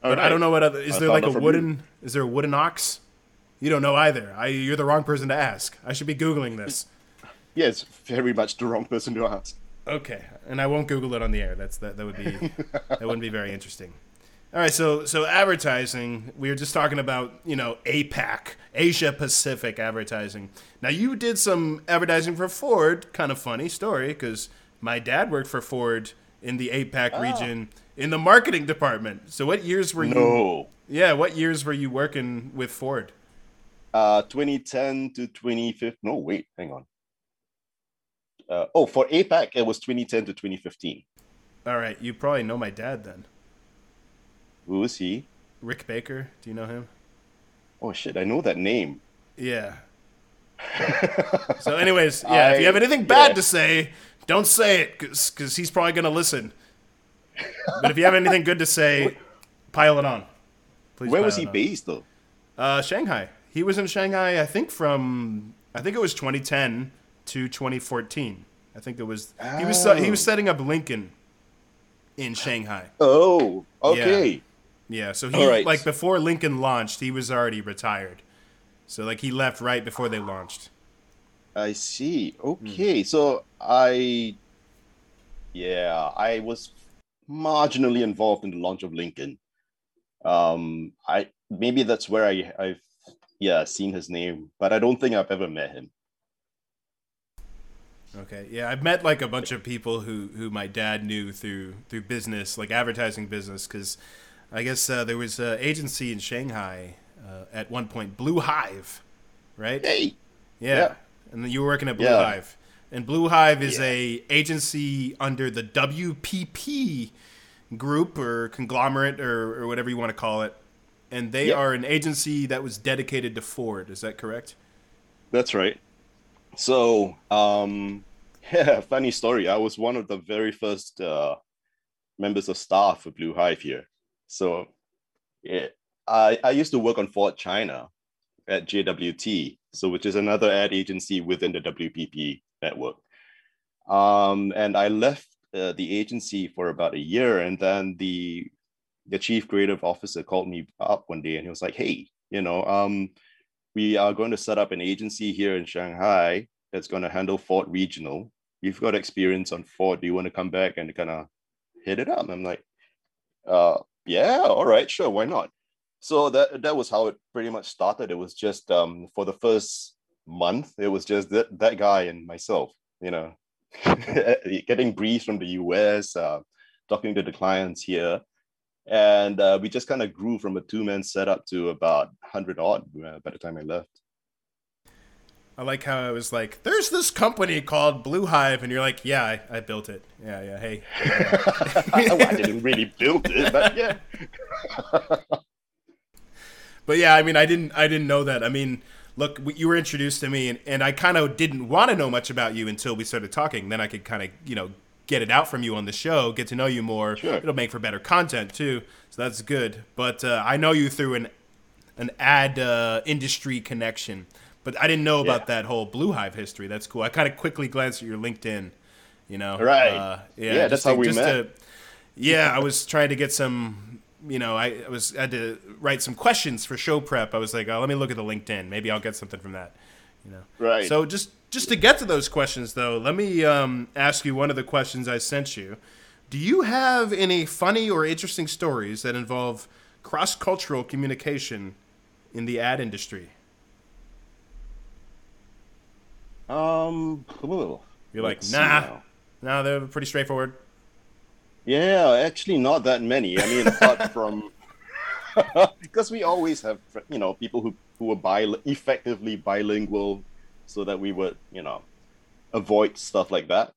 But I don't know what other. Is I there like a wooden? You. Is there a wooden ox? You don't know either. I, you're the wrong person to ask. I should be googling this. Yes, very much the wrong person to ask. Okay, and I won't Google it on the air. That's that. That would be that wouldn't be very interesting. All right, so so advertising, we were just talking about, you know, APAC, Asia Pacific advertising. Now you did some advertising for Ford, kind of funny story cuz my dad worked for Ford in the APAC oh. region in the marketing department. So what years were you No. Yeah, what years were you working with Ford? Uh 2010 to 2015. No, wait, hang on. Uh, oh, for APAC it was 2010 to 2015. All right, you probably know my dad then. Who is he? Rick Baker. Do you know him? Oh shit, I know that name. Yeah. so, anyways, yeah. I, if you have anything bad yeah. to say, don't say it because he's probably gonna listen. But if you have anything good to say, pile it on. Please Where was he based though? Uh, Shanghai. He was in Shanghai. I think from I think it was 2010 to 2014. I think it was oh. he was he was setting up Lincoln in Shanghai. Oh, okay. Yeah. Yeah, so he right. like before Lincoln launched, he was already retired. So like he left right before they launched. I see. Okay, mm. so I yeah, I was marginally involved in the launch of Lincoln. Um I maybe that's where I I've yeah, seen his name, but I don't think I've ever met him. Okay, yeah, I've met like a bunch of people who who my dad knew through through business, like advertising business, because I guess uh, there was an agency in Shanghai uh, at one point, Blue Hive, right? Hey. Yeah. yeah. And you were working at Blue yeah. Hive. And Blue Hive is yeah. a agency under the WPP group or conglomerate or, or whatever you want to call it. and they Yep. are an agency that was dedicated to Ford. Is that correct? That's right. So, um, yeah, funny story. I was one of the very first uh, members of staff for Blue Hive here. So, yeah, I, I used to work on Ford China at JWT, so which is another ad agency within the WPP network. Um, and I left uh, the agency for about a year, and then the the chief creative officer called me up one day, and he was like, "Hey, you know, um, we are going to set up an agency here in Shanghai that's going to handle Ford Regional. You've got experience on Ford. Do you want to come back and kind of hit it up? And I'm like, uh, yeah, all right, sure, why not? So that that was how it pretty much started. It was just um, for the first month, it was just that that guy and myself, you know, getting briefs from the US, uh, talking to the clients here, and uh, we just kind of grew from a two-man setup to about 100 odd uh, by the time i left I like how I was like, "There's this company called Blue Hive," and you're like, "Yeah, I, I built it. Yeah, yeah. Hey, well, i didn't really build it but yeah But yeah, I mean, I didn't, I didn't know that. I mean, look, you were introduced to me, and, and I kind of didn't want to know much about you until we started talking. Then I could kind of, you know, get it out from you on the show, get to know you more. Sure. It'll make for better content too, so that's good. But uh, I know you through an an ad uh, industry connection, but I didn't know about Yeah. that whole Blue Hive history. That's cool. I kind of quickly glanced at your LinkedIn. You know, Right. Uh, yeah, Yeah, just that's how we met. to- yeah, I was trying to get some. You know, I, I was had to write some questions for show prep. I was like, oh, let me look at the LinkedIn. Maybe I'll get something from that. You know, Right. So just just to get to those questions, though, let me um, ask you one of the questions I sent you. Do you have any funny or interesting stories that involve cross cultural communication in the ad industry? Um You're like, let's nah, now. no, they're pretty straightforward. yeah actually not that many i mean apart from because we always have you know people who who are bil- effectively bilingual so that we would you know avoid stuff like that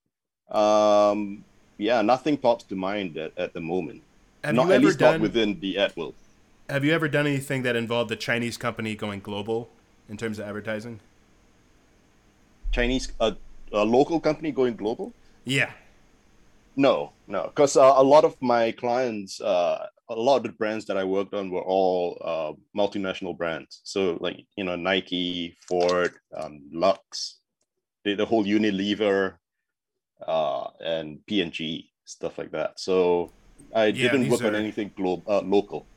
um yeah nothing pops to mind at, at the moment Have not you at ever least not done? within the ad world Have you ever done anything that involved a Chinese company going global in terms of advertising? Chinese a, a local company going global Yeah. No, no, because uh, a lot of my clients, uh, a lot of the brands that I worked on were all uh, multinational brands. So, like you know, Nike, Ford, um, Lux, the, the whole Unilever, uh, and P and G stuff like that. So, I Yeah, didn't work on anything global, uh, local.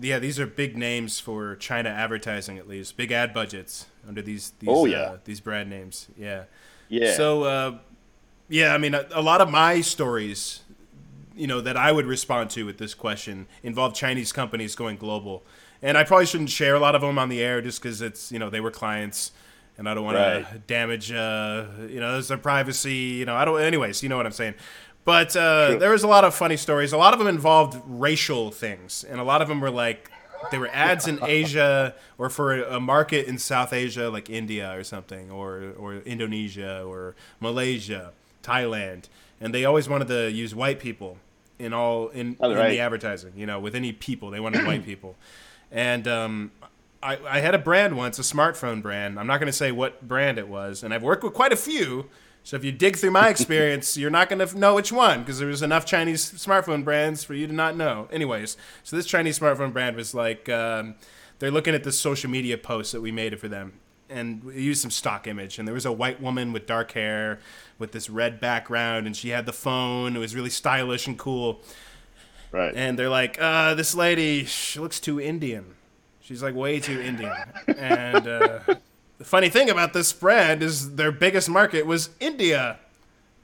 Yeah, these are big names for China advertising, at least big ad budgets under these. these Oh, uh, these brand names. Yeah. Yeah. So, uh, yeah, I mean, a, a lot of my stories, you know, that I would respond to with this question involve Chinese companies going global, and I probably shouldn't share a lot of them on the air just because it's you know they were clients, and I don't want to damage uh, you know their privacy. You know, I don't. Anyways, you know what I'm saying. But uh, there was a lot of funny stories. A lot of them involved racial things, and a lot of them were like they were ads in Asia or for a, market in South Asia, like India or something, or or Indonesia or Malaysia, Thailand, and they always wanted to use white people in all in, Oh, in right. the advertising. You know, with any people, they wanted white people, and um, I, I had a brand once, a smartphone brand. I'm not going to say what brand it was, and I've worked with quite a few. So if you dig through my experience, you're not going to know which one because there was enough Chinese smartphone brands for you to not know. Anyways, so this Chinese smartphone brand was like um, they're looking at the social media posts that we made for them, and we used some stock image, and there was a white woman with dark hair with this red background, and she had the phone. It was really stylish and cool. right. And they're like, uh, this lady, she looks too Indian. She's like way too Indian. and uh, the funny thing about this brand is their biggest market was India.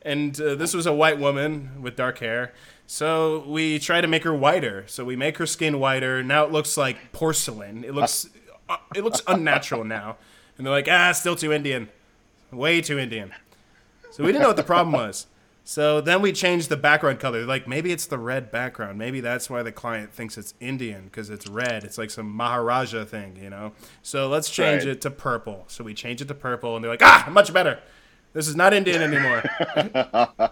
And uh, this was a white woman with dark hair. So we try to make her whiter. So we make her skin whiter. Now it looks like porcelain. It looks, uh, it looks unnatural now. And they're like, ah, still too Indian. Way too Indian. So we didn't know what the problem was. So then we changed the background color. Like maybe it's the red background. Maybe that's why the client thinks it's Indian because it's red. It's like some Maharaja thing, you know. So let's change Right. it to purple. So we change it to purple, and they're like, ah, much better. This is not Indian anymore.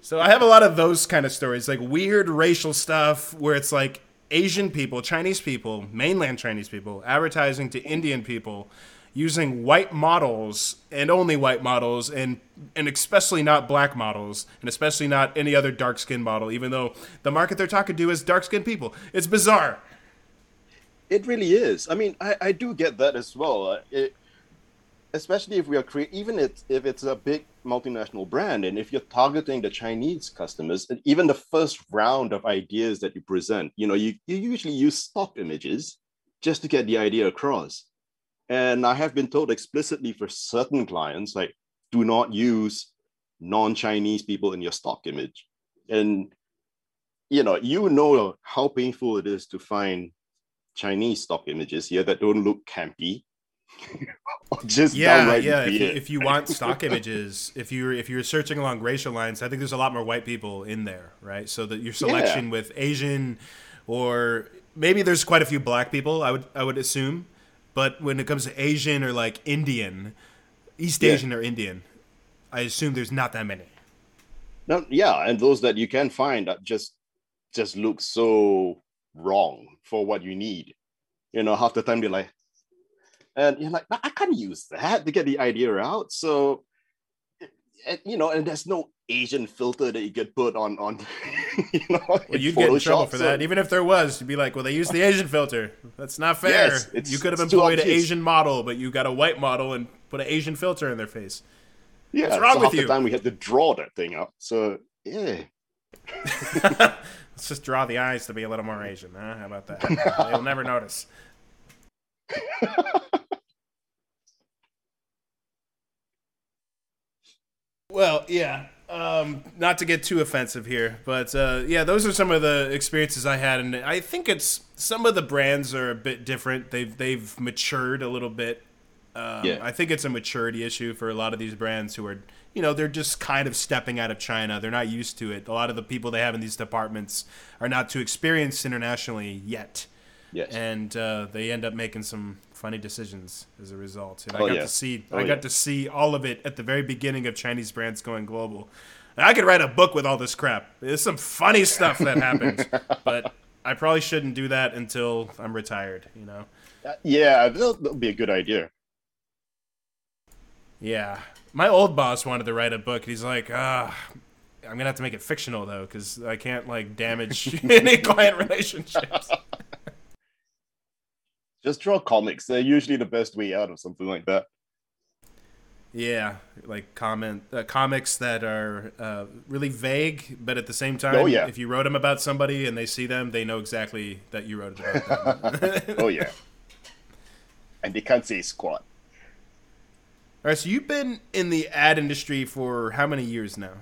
so I have a lot of those kind of stories, like weird racial stuff where it's like Asian people, Chinese people, mainland Chinese people, advertising to Indian people using white models and only white models and and especially not black models and especially not any other dark skin model even though the market they're talking to is dark skinned people. It's bizarre. It really is. I mean i, I do get that as well. Uh, it, especially if we are create even if, if it's a big multinational brand and if you're targeting the chinese customers even the first round of ideas that you present you know you, you usually use stock images just to get the idea across and I have been told explicitly for certain clients, like, do not use non-Chinese people in your stock image. And you know, you know how painful it is to find Chinese stock images here that don't look campy. just yeah, yeah. If you, if you, want stock images, if you're if you're searching along racial lines, I think there's a lot more white people in there, right? So that your selection yeah. with Asian, or maybe there's quite a few black people. I would I would assume but when it comes to Asian or like Indian, East yeah. Asian or Indian, I assume there's not that many. No, yeah, and those that you can find just just look so wrong for what you need. You know, half the time they're like, and you're like, I can't use that to get the idea out. So, Eh, you know, and there's no Asian filter that you could put on on you know well, you'd get in trouble for so. that. Even if there was you'd be like well they used the Asian filter. That's not fair. yes, you could have employed an Asian model but you got a white model and put an Asian filter in their face. Yeah what's wrong so with you the time we had to draw that thing up so yeah. Let's just draw the eyes to be a little more Asian huh? how about that? They'll never notice well yeah um, not to get too offensive here, but uh, yeah, those are some of the experiences I had, and I think it's some of the brands are a bit different. They've they've matured a little bit. Um, yeah. I think it's a maturity issue for a lot of these brands who are, you know, they're just kind of stepping out of China. They're not used to it. A lot of the people they have in these departments are not too experienced internationally yet. Yes. And uh, they end up making some funny decisions as a result. And oh, I got yeah. to see oh, I got yeah. to see all of it at the very beginning of Chinese brands going global. I could write a book with all this crap. There's some funny stuff that happened, but I probably shouldn't do that until I'm retired. You know. Uh, yeah, that'll, that'll be a good idea. Yeah, my old boss wanted to write a book. He's like, ah. I'm gonna have to make it fictional though, because I can't like damage any client relationships. Just draw comics. They're usually the best way out of something like that. Yeah, like comment uh, comics that are uh, really vague, but at the same time, oh, yeah. if you wrote them about somebody and they see them, they know exactly that you wrote it about them. oh yeah, and they can't say squat. All right, so you've been in the ad industry for how many years now?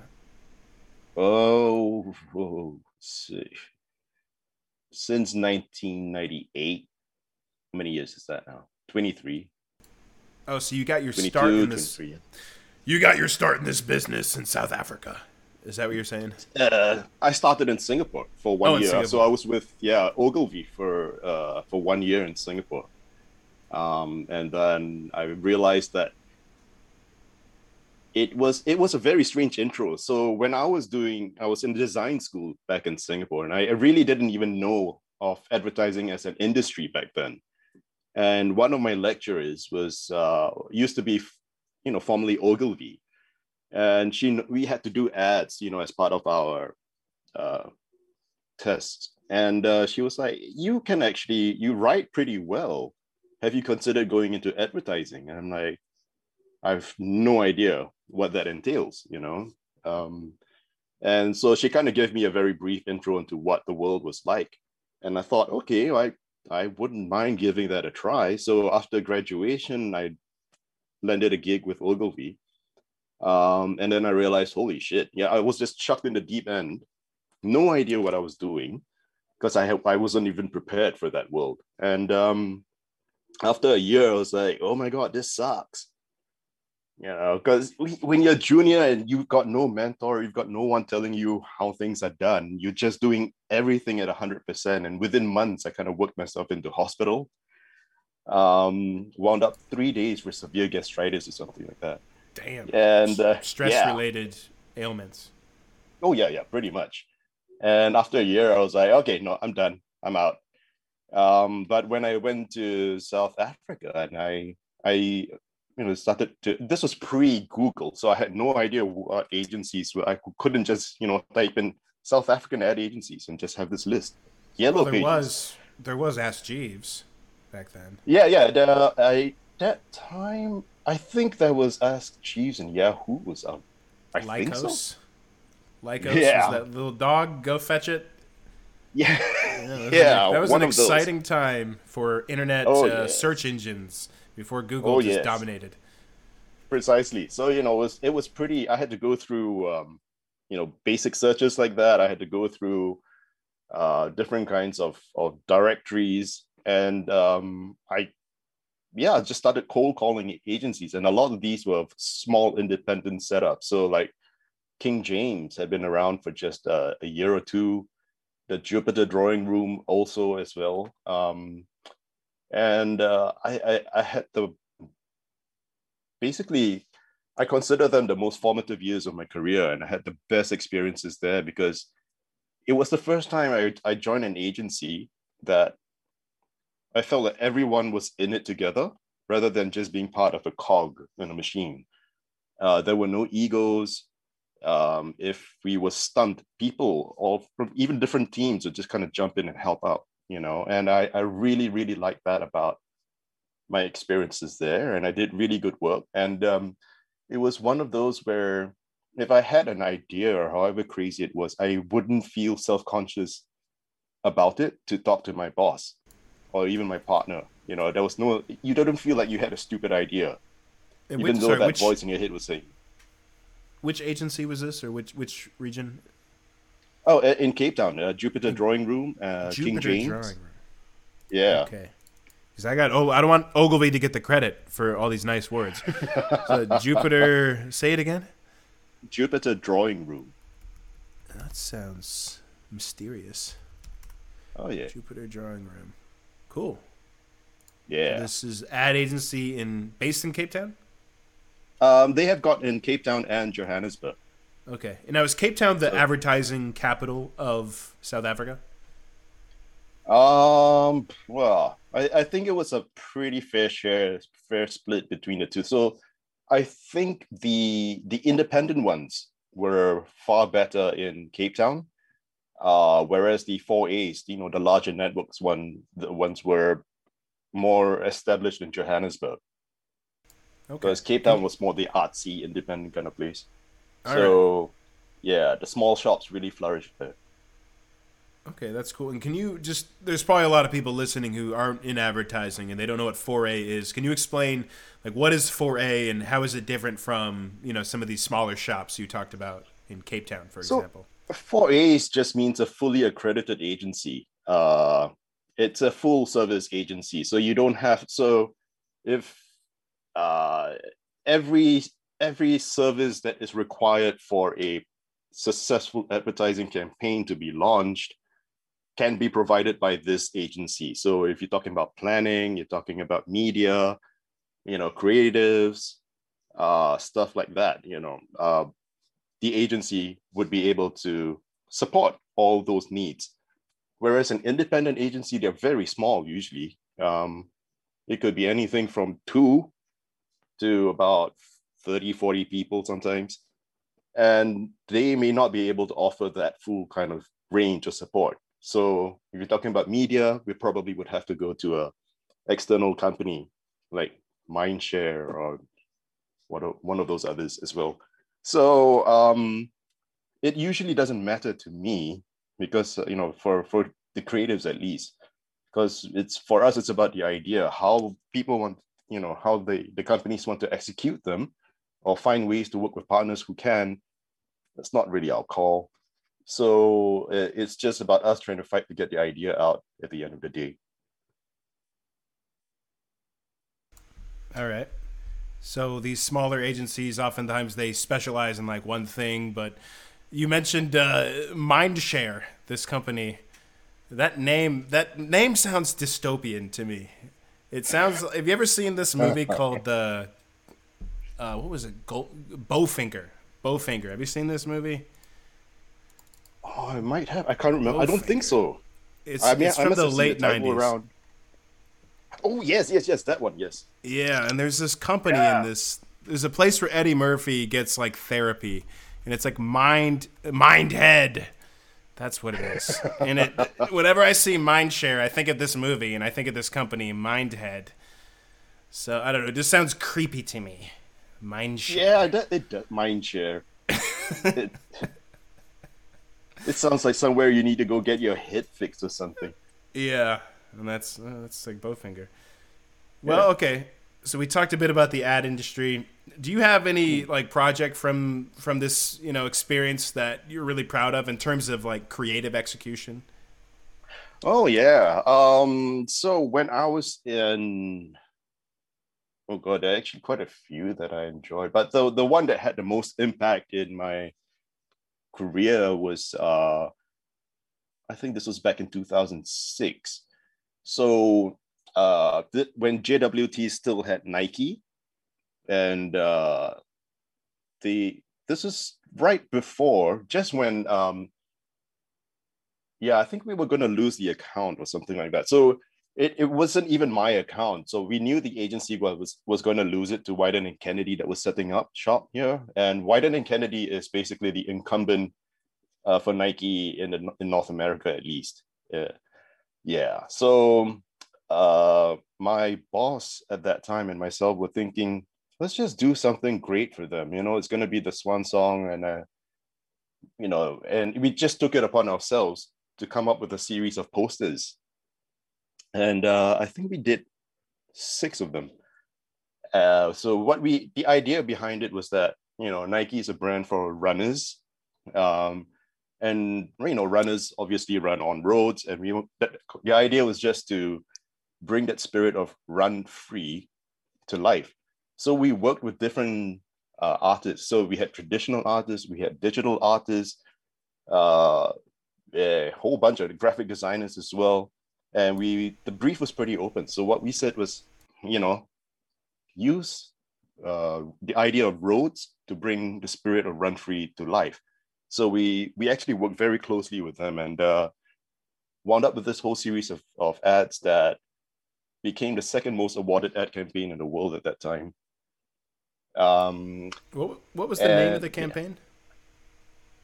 Oh, oh see. since 1998 many years is that now? 23. Oh, so you got your start in this. You got your start in this business in South Africa. Is that what you're saying? Uh, I started in Singapore for one oh, year. So I was with yeah Ogilvy for uh, for one year in Singapore, um, and then I realized that it was it was a very strange intro. So when I was doing, I was in design school back in Singapore, and I really didn't even know of advertising as an industry back then. And one of my lecturers was uh, used to be, you know, formerly Ogilvy, and she we had to do ads, you know, as part of our uh, tests. And uh, she was like, "You can actually you write pretty well. Have you considered going into advertising?" And I'm like, "I've no idea what that entails," you know. Um, and so she kind of gave me a very brief intro into what the world was like. And I thought, okay, I I wouldn't mind giving that a try. So after graduation, I landed a gig with Ogilvy. Um, and then I realized, holy shit, yeah, I was just chucked in the deep end. No idea what I was doing because I, I wasn't even prepared for that world. And um, after a year, I was like, oh my God, this sucks you know because when you're junior and you've got no mentor you've got no one telling you how things are done you're just doing everything at 100% and within months i kind of worked myself into hospital. Um wound up three days with severe gastritis or something like that. Damn. And uh, stress yeah. related ailments. Oh yeah yeah pretty much. And after a year i was like okay no i'm done. I'm out. Um, but when I went to South Africa and I I you know started to this was pre-Google, so I had no idea what agencies were. I couldn't just you know type in South African ad agencies and just have this list. Yellow Well, there pages. was there was Ask Jeeves back then. Yeah, yeah. The, I that time I think there was Ask Jeeves and Yahoo was out. I think so. Lycos. Lycos Yeah. was that little dog. Go fetch it. Yeah, Yeah, that was, yeah. an, that was an those. exciting time for internet Oh, uh, yes. search engines before Google Oh, just yes. dominated. precisely. So you know it was it was pretty i had to go through um you know basic searches like that. I had to go through uh different kinds of of directories and um i yeah I just started cold calling agencies and a lot of these were small independent setups. So like king james had been around for just uh, a year or two. The jupiter drawing room also as well. Um and uh, I, I i had the basically I consider them the most formative years of my career, and I had the best experiences there because it was the first time I, I joined an agency that I felt that everyone was in it together rather than just being part of a cog in a machine. Uh, there were no egos. Um, if we were stumped, people all from even different teams would just kind of jump in and help out, you know. And I, I really, really like that about my experiences there and I did really good work. And um, it was one of those where if I had an idea or however crazy it was, I wouldn't feel self-conscious about it to talk to my boss or even my partner. You know, there was no, you didn't feel like you had a stupid idea, And even which, though sorry, that which, voice in your head was saying, which agency was this, or which which region? Oh, in Cape Town, uh, Jupiter Drawing Room, uh, King James. Drawing Room. Yeah. Okay. Because I got oh I don't want Ogilvy to get the credit for all these nice words. so Jupiter, say it again. Jupiter Drawing Room. That sounds mysterious. Oh, yeah. Jupiter Drawing Room. Cool. Yeah. This is ad agency in based in Cape Town. Um, they have got in Cape Town and Johannesburg. Okay. And now is Cape Town the So- advertising capital of South Africa? Um, well, I, I think it was a pretty fair share, fair split between the two. So I think the the independent ones were far better in Cape Town. Uh, whereas the four A's, you know, the larger networks one, the ones were more established in Johannesburg. Okay. Because Cape Town was more the artsy, independent kind of place. All so yeah, the small shops really flourish there. Okay, that's cool. And can you just there's probably a lot of people listening who aren't in advertising and they don't know what 4A is. Can you explain like what is 4A and how is it different from, you know, some of these smaller shops you talked about in Cape Town, for So- example? 4A's just means a fully accredited agency. Uh, it's a full service agency. So you don't have so if uh, every every service that is required for a successful advertising campaign to be launched can be provided by this agency. So if you're talking about planning, you're talking about media, you know, creatives, uh, stuff like that, you know, uh, the agency would be able to support all those needs. Whereas an independent agency, they're very small usually. Um, it could be anything from two to about 30, 40 people sometimes. And they may not be able to offer that full kind of range of support. So if you're talking about media, we probably would have to go to a external company like Mindshare or one of, one of those others as well. So um, it usually doesn't matter to me because uh, you know for for the creatives at least because it's for us it's about the idea how people want you know how the the companies want to execute them or find ways to work with partners who can that's not really our call so uh, it's just about us trying to fight to get the idea out at the end of the day All right. So these smaller agencies oftentimes they specialize in like one thing, but you mentioned uh, Mindshare, this company. That name that name sounds dystopian to me. It sounds. Have you ever seen this movie called the? Uh, Uh, what was it? Gold, Bowfinger. Bowfinger. Have you seen this movie? oh i might have i can't remember i don't think so It's, I mean, it's from the late '90s. around. Oh yes, yes, yes, that one, yes. Yeah, and there's this company Yeah. in this. There's a place where Eddie Murphy gets like therapy, and it's like mind mind head. That's what it is. and it whenever I see Mindshare, I think of this movie, and I think of this company, Mindhead. So I don't know. It just sounds creepy to me. Mindshare. Yeah, that it does. Mind share. it, it sounds like somewhere you need to go get your head fixed or something. Yeah, and that's uh, that's like Bowfinger. Well, Yeah. okay. So we talked a bit about the ad industry. Do you have any like project from from this you know experience that you're really proud of in terms of like creative execution? Oh yeah. Um. So when I was in, oh god, there are actually quite a few that I enjoyed, but the the one that had the most impact in my career was uh, I think this was back in two thousand six. So uh, th- when JWT still had Nike, and uh, the this is right before just when um yeah, I think we were going to lose the account or something like that. So it, it wasn't even my account. So we knew the agency was was, going to lose it to Wieden and Kennedy that was setting up shop here. And Wieden and Kennedy is basically the incumbent uh, for Nike in the, in North America at least. Yeah, yeah. So uh, my boss at that time and myself were thinking, let's just do something great for them. You know, it's going to be the swan song, and uh, you know, and we just took it upon ourselves to come up with a series of posters. And uh, I think we did six of them. Uh, so what we the idea behind it was that you know Nike is a brand for runners, um, and you know runners obviously run on roads, and we that, the idea was just to bring that spirit of run free to life. So we worked with different uh, artists. So we had traditional artists, we had digital artists, uh, a whole bunch of graphic designers as well. And we the brief was pretty open. So what we said was, you know, use uh, the idea of roads to bring the spirit of run free to life. So we we actually worked very closely with them and uh, wound up with this whole series of, of ads that became the second most awarded ad campaign in the world at that time. Um, What what was the name Uh, of the campaign?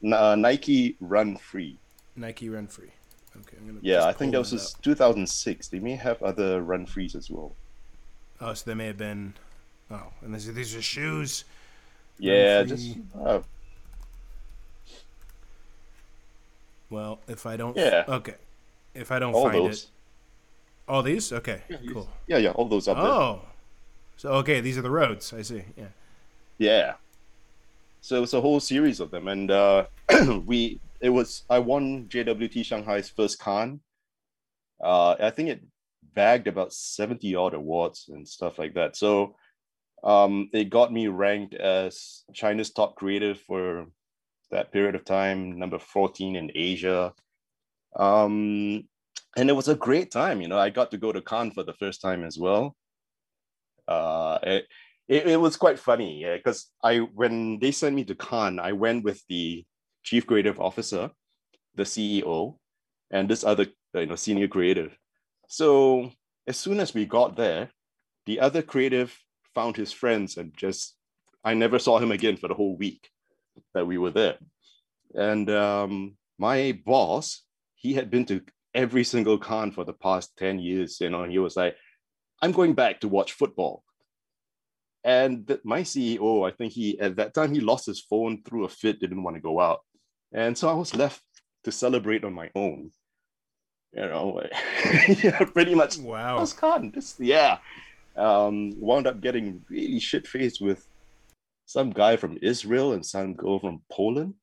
Uh, Nike Run Free. Nike Run Free. Okay, I'm gonna. Yeah, I think that pull was just 2006. They may have other Run Frees as well. Oh, so they may have been. Oh, and these are, these are shoes. Yeah, Free. just uh, Well, if I don't. Yeah. Okay. If I don't all find those. it. All these? Okay. Yeah, cool. Yeah, yeah, all those up there. Oh. So okay, these are the roads. I see. Yeah. Yeah. So it's a whole series of them, and uh, we it was I won JWT Shanghai's first Cannes. Uh, I think it bagged about seventy odd awards and stuff like that. So um, it got me ranked as China's top creative for that period of time, number fourteen in Asia. Um, and it was a great time. You know, I got to go to Cannes for the first time as well. Uh, it, it, it was quite funny because i when they sent me to Cannes, i went with the chief creative officer the ceo and this other you know senior creative. So as soon as we got there the other creative found his friends and just i never saw him again for the whole week that we were there. And um, my boss he had been to every single Cannes for the past 10 years you know he was like i'm going back to watch football. And my CEO, I think he at that time he lost his phone through a fit, didn't want to go out, and so I was left to celebrate on my own. You know, yeah, pretty much. Wow. I was con. Just, yeah, um, wound up getting really shit faced with some guy from Israel and some girl from Poland.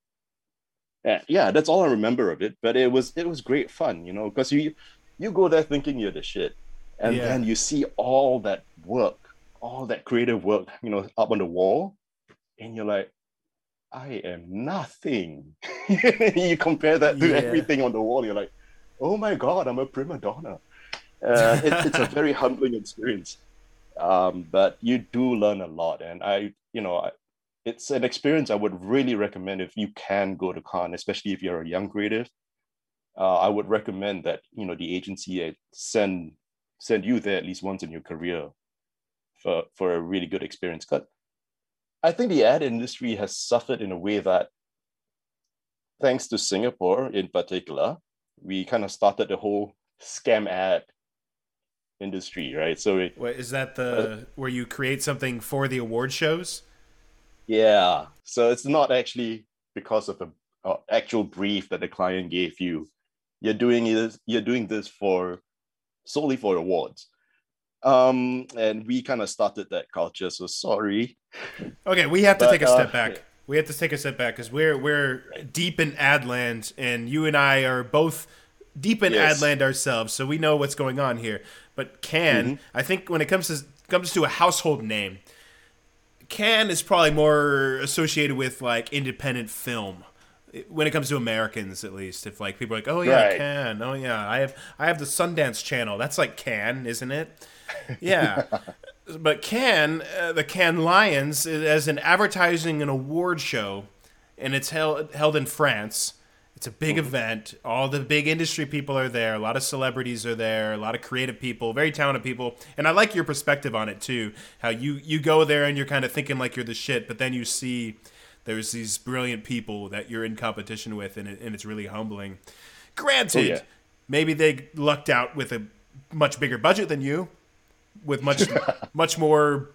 Yeah, yeah, that's all I remember of it. But it was it was great fun, you know, because you you go there thinking you're the shit, and Yeah. then you see all that work, all that creative work, you know, up on the wall, and you're like, I am nothing. you compare that to Yeah. everything on the wall, you're like, oh my god, I'm a prima donna. Uh, it, it's a very humbling experience, um, but you do learn a lot, and I, you know, I, it's an experience I would really recommend if you can go to Cannes, especially if you're a young creative. uh, I would recommend that you know the agency send send you there at least once in your career for for a really good experience. But I think the ad industry has suffered in a way that, thanks to Singapore in particular, we kind of started the whole scam ad industry, right? So it, Wait, is that the uh, where you create something for the award shows? Yeah. So it's not actually because of the uh, actual brief that the client gave you. You're doing this. You're doing this for solely for awards. Um, and we kind of started that culture. So sorry. Okay, we have to but, take a step uh, back. We have to take a step back because we're we're deep in Adland, and you and I are both deep in yes. ad land ourselves, so we know what's going on here. But Cannes, mm-hmm. I think when it comes to comes to a household name, Cannes is probably more associated with like independent film when it comes to Americans, at least. If like people are like, oh yeah, right. Cannes, oh yeah, I have I have the Sundance Channel. That's like Cannes, isn't it? Yeah. but Cannes, uh, the Cannes Lions, as an advertising and award show, and it's held held in France. It's a big mm-hmm. event. All the big industry people are there. A lot of celebrities are there. A lot of creative people, very talented people. And I like your perspective on it too. How you you go there and you're kind of thinking like you're the shit, but then you see there's these brilliant people that you're in competition with, and, it, and it's really humbling. Granted, oh, yeah. maybe they lucked out with a much bigger budget than you, with much much more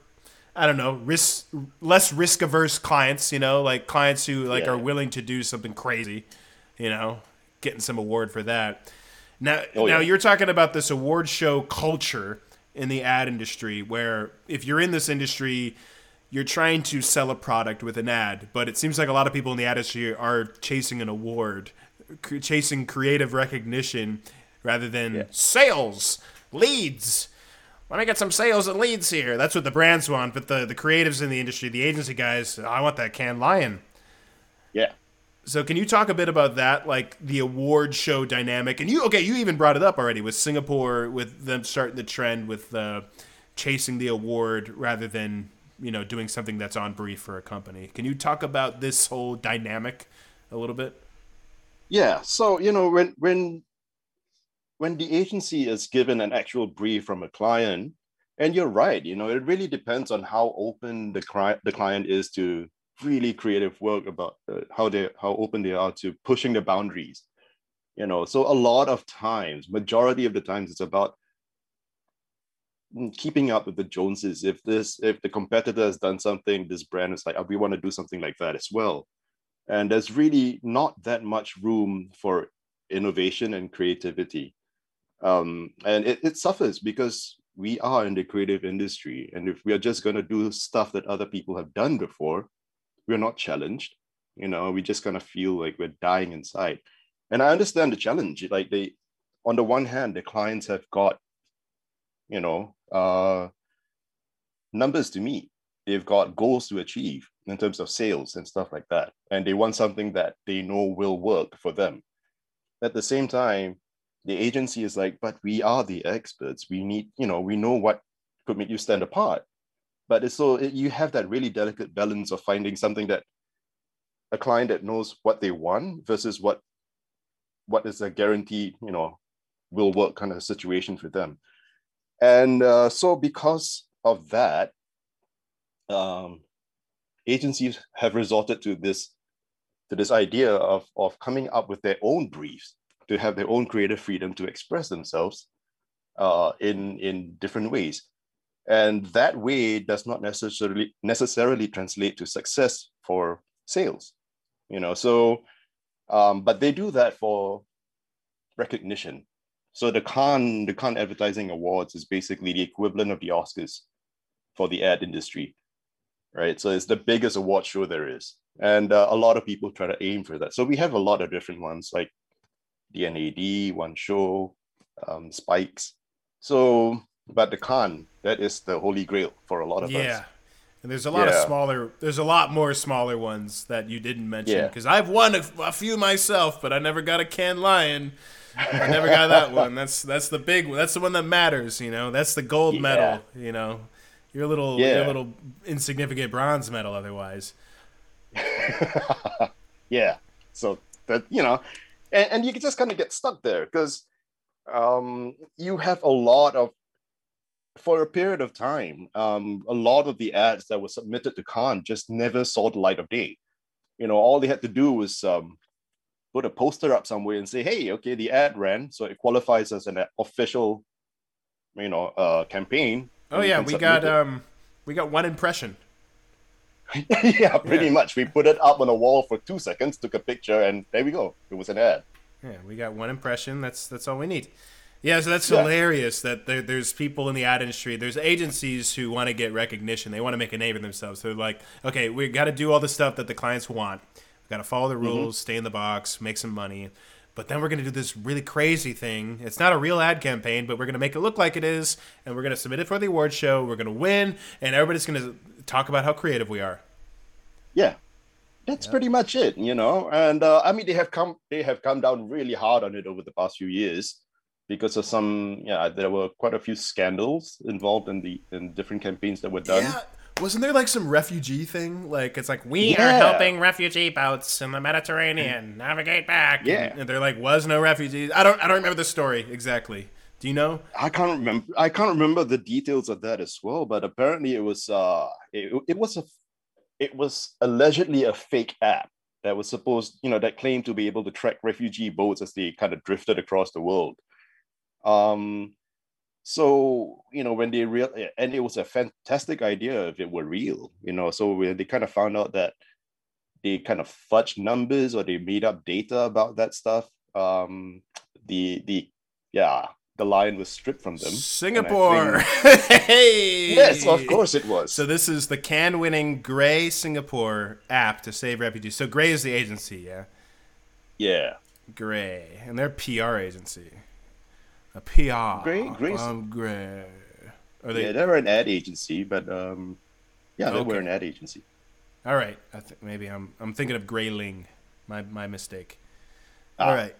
I don't know, risk less risk averse clients, you know, like clients who like yeah. are willing to do something crazy you know, getting some award for that. Now, oh, now yeah. you're talking about this award show culture in the ad industry, where if you're in this industry, you're trying to sell a product with an ad, but it seems like a lot of people in the ad industry are chasing an award, chasing creative recognition rather than yeah. sales leads. Let me get some sales and leads here. That's what the brands want, but the the creatives in the industry, the agency guys, I want that Cannes Lion. Yeah, so can you talk a bit about that, like the award show dynamic? And you, okay, you even brought it up already with Singapore, with them starting the trend with uh, chasing the award rather than you know doing something that's on brief for a company. Can you talk about this whole dynamic a little bit? Yeah. So you know when when when the agency is given an actual brief from a client, and you're right, you know it really depends on how open the client the client is to really creative work about uh, how they how open they are to pushing the boundaries you know. So a lot of times majority of the times it's about keeping up with the joneses. If this if the competitor has done something this brand is like oh, we want to do something like that as well. And there's really not that much room for innovation and creativity um, and it, it suffers because we are in the creative industry and if we are just going to do stuff that other people have done before we're not challenged. You know we just kind of feel like we're dying inside. And i understand the challenge like they on the one hand the clients have got you know uh numbers to meet. They've got goals to achieve in terms of sales and stuff like that. And they want something that they know will work for them. At the same time the agency is like but we are the experts. We need you know we know what could make you stand apart. But it's so it, you have that really delicate balance of finding something that a client that knows what they want versus what what is a guaranteed you know will work kind of situation for them. And uh, so because of that um, agencies have resorted to this to this idea of of coming up with their own briefs to have their own creative freedom to express themselves uh, in in different ways. And that way does not necessarily necessarily translate to success for sales you know? So um, but they do that for recognition. So the Cannes the Cannes advertising awards is basically the equivalent of the oscars for the ad industry right? So it's the biggest award show there is. And uh, a lot of people try to aim for that. So we have a lot of different ones like the nad one show um, spikes so but the Cannes, that is the holy grail for a lot of yeah. us. Yeah. And there's a lot yeah. of smaller, there's a lot more smaller ones that you didn't mention. Because yeah. I've won a, a, few myself, but I never got a Cannes Lion. I never got that one. That's that's the big one. That's the one that matters, you know. That's the gold medal, you know. You're a little, you're a little insignificant bronze medal otherwise. yeah. So that you know, and, and you can just kind of get stuck there because um, you have a lot of for a period of time, um, a lot of the ads that were submitted to Cannes just never saw the light of day. You know, all they had to do was um, put a poster up somewhere and say, "Hey, okay, the ad ran, so it qualifies as an official, you know, uh, campaign." Oh yeah, we got um, we got one impression. yeah, pretty yeah. much. We put it up on a wall for two seconds, took a picture, and there we go. It was an ad. Yeah, we got one impression. That's that's all we need. Yeah, so that's yeah. hilarious that there, there's people in the ad industry, there's agencies who want to get recognition. They want to make a name for themselves. So they're like, okay, we got to do all the stuff that the clients want. We got to follow the mm-hmm. rules, mm-hmm. stay in the box, make some money. But then we're going to do this really crazy thing. It's not a real ad campaign, but we're going to make it look like it is, and we're going to submit it for the award show. We're going to win, and everybody's going to talk about how creative we are. Yeah, that's yeah. pretty much it, you know. And uh, I mean, they have come they have come down really hard on it over the past few years because of some yeah there were quite a few scandals involved in the in different campaigns that were done yeah. wasn't there like some refugee thing like it's like we yeah. are helping refugee boats in the mediterranean navigate back yeah and, and they're like was no refugees i don't i don't remember the story exactly do you know i can't remember i can't remember the details of that as well but apparently it was uh it, it was a it was allegedly a fake app that was supposed you know that claimed to be able to track refugee boats as they kind of drifted across the world um, so you know when they real and it was a fantastic idea if it were real, you know. So when they kind of found out that they kind of fudged numbers or they made up data about that stuff, um, the the yeah the lion was stripped from them. Singapore. Think, hey. Yes, of course it was. So this is the Cannes-winning Grey Singapore app to save refugees. So Grey is the agency, yeah. Yeah. Grey, and they're PR agency. A PR. Grey, Grey. Um, Grey. Are they? Yeah, they were an ad agency, but um, yeah, they okay. were an ad agency. All right, I think maybe I'm I'm thinking of Grayling. My my mistake. Ah. All right.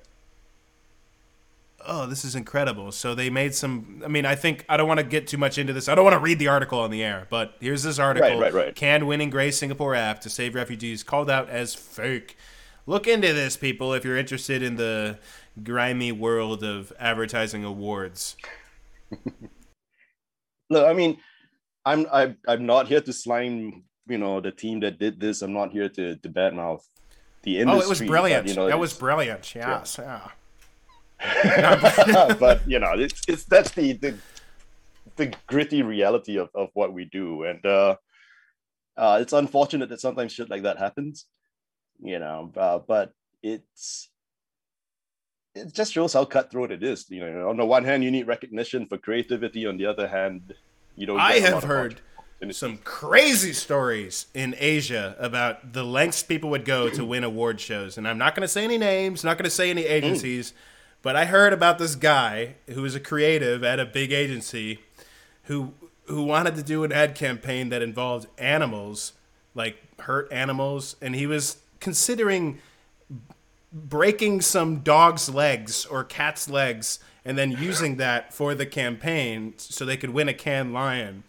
Oh, this is incredible. So they made some. I mean, I think I don't want to get too much into this. I don't want to read the article on the air, but here's this article. Right, right, right. Cannes winning Grey Singapore app to save refugees called out as fake. Look into this, people, if you're interested in the grimy world of advertising awards? Look, I mean, I'm I, I'm not here to slime, you know, the team that did this. I'm not here to to badmouth the industry. Oh, it was brilliant. But, you know, that was brilliant. Yes, yeah. yeah. but you know, it's it's that's the the the gritty reality of, of what we do, and uh, uh, it's unfortunate that sometimes shit like that happens. You know, uh, but it's it just shows how cutthroat it is. You know, on the one hand, you need recognition for creativity. On the other hand, you know, I have heard some crazy stories in Asia about the lengths people would go to win award shows, and I'm not going to say any names, not going to say any mm. agencies, mm. But I heard about this guy who was a creative at a big agency who who wanted to do an ad campaign that involved animals, like hurt animals, and he was considering breaking some dog's legs or cat's legs and then using that for the campaign so they could win a Cannes Lion.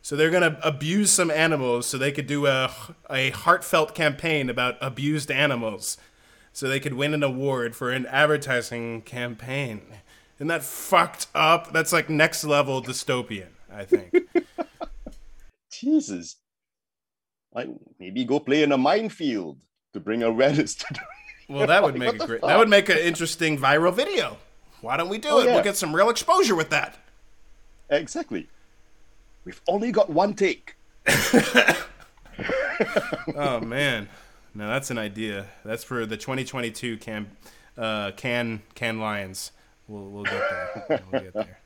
So they're going to abuse some animals so they could do a, a heartfelt campaign about abused animals so they could win an award for an advertising campaign. Isn't that fucked up? That's like next level dystopian, I think. Jesus. Like maybe go play in a minefield to bring awareness to the well, that would make a great. That would make an interesting viral video. Why don't we do oh, it? Yeah. We'll get some real exposure with that. Exactly. We've only got one take. oh man, no, that's an idea. That's for the 2022 Cannes uh, Cannes Cannes Lions. We'll we'll get there. We'll get there.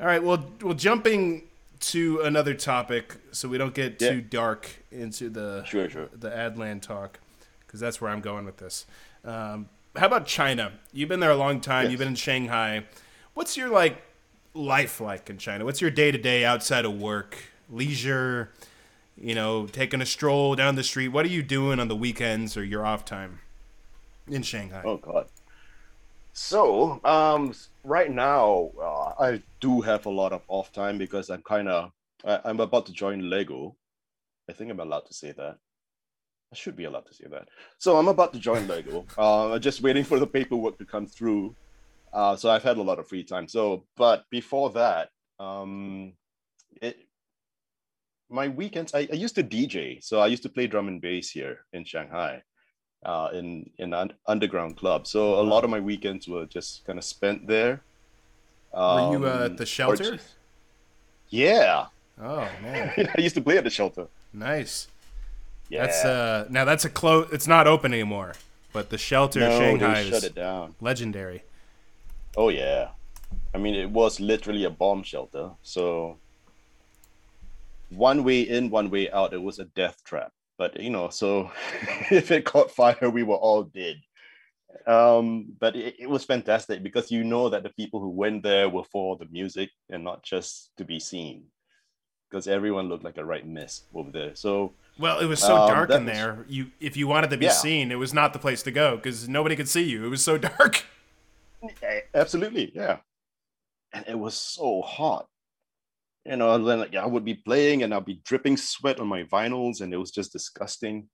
All right. Well, well, jumping to another topic, so we don't get yeah. too dark into the sure, sure. the Adland talk because that's where I'm going with this. Um, how about China? You've been there a long time. Yes. You've been in Shanghai. What's your like life like in China? What's your day to day outside of work, leisure? You know, taking a stroll down the street. What are you doing on the weekends or your off time in Shanghai? Oh God. So um, right now, uh, I do have a lot of off time because I'm kind of I'm about to join Lego. I think I'm allowed to say that. I should be allowed to say that. So I'm about to join Lego. uh, just waiting for the paperwork to come through. Uh, so I've had a lot of free time. So, but before that, um, it my weekends I, I used to DJ. So I used to play drum and bass here in Shanghai, uh, in in an underground club. So a lot of my weekends were just kind of spent there. Were you uh, at Um, the shelter? just- yeah, Oh man, I used to play at the shelter. nice. Yeah, That's uh now that's a close. It's not open anymore, but the shelter no, Shanghai shut is it down. legendary. Oh yeah, I mean it was literally a bomb shelter. So one way in, one way out. It was a death trap. But you know, so if it caught fire, we were all dead. Um, but it, it was fantastic because you know that the people who went there were for the music and not just to be seen. Because everyone looked like a right mess over there. So Well, it was so Um, dark in was- there. You if you wanted to be Yeah. seen, it was not the place to go because nobody could see you. It was so dark. Absolutely, yeah. And it was so hot. You know, then like, I would be playing and I'd be dripping sweat on my vinyls, and it was just disgusting.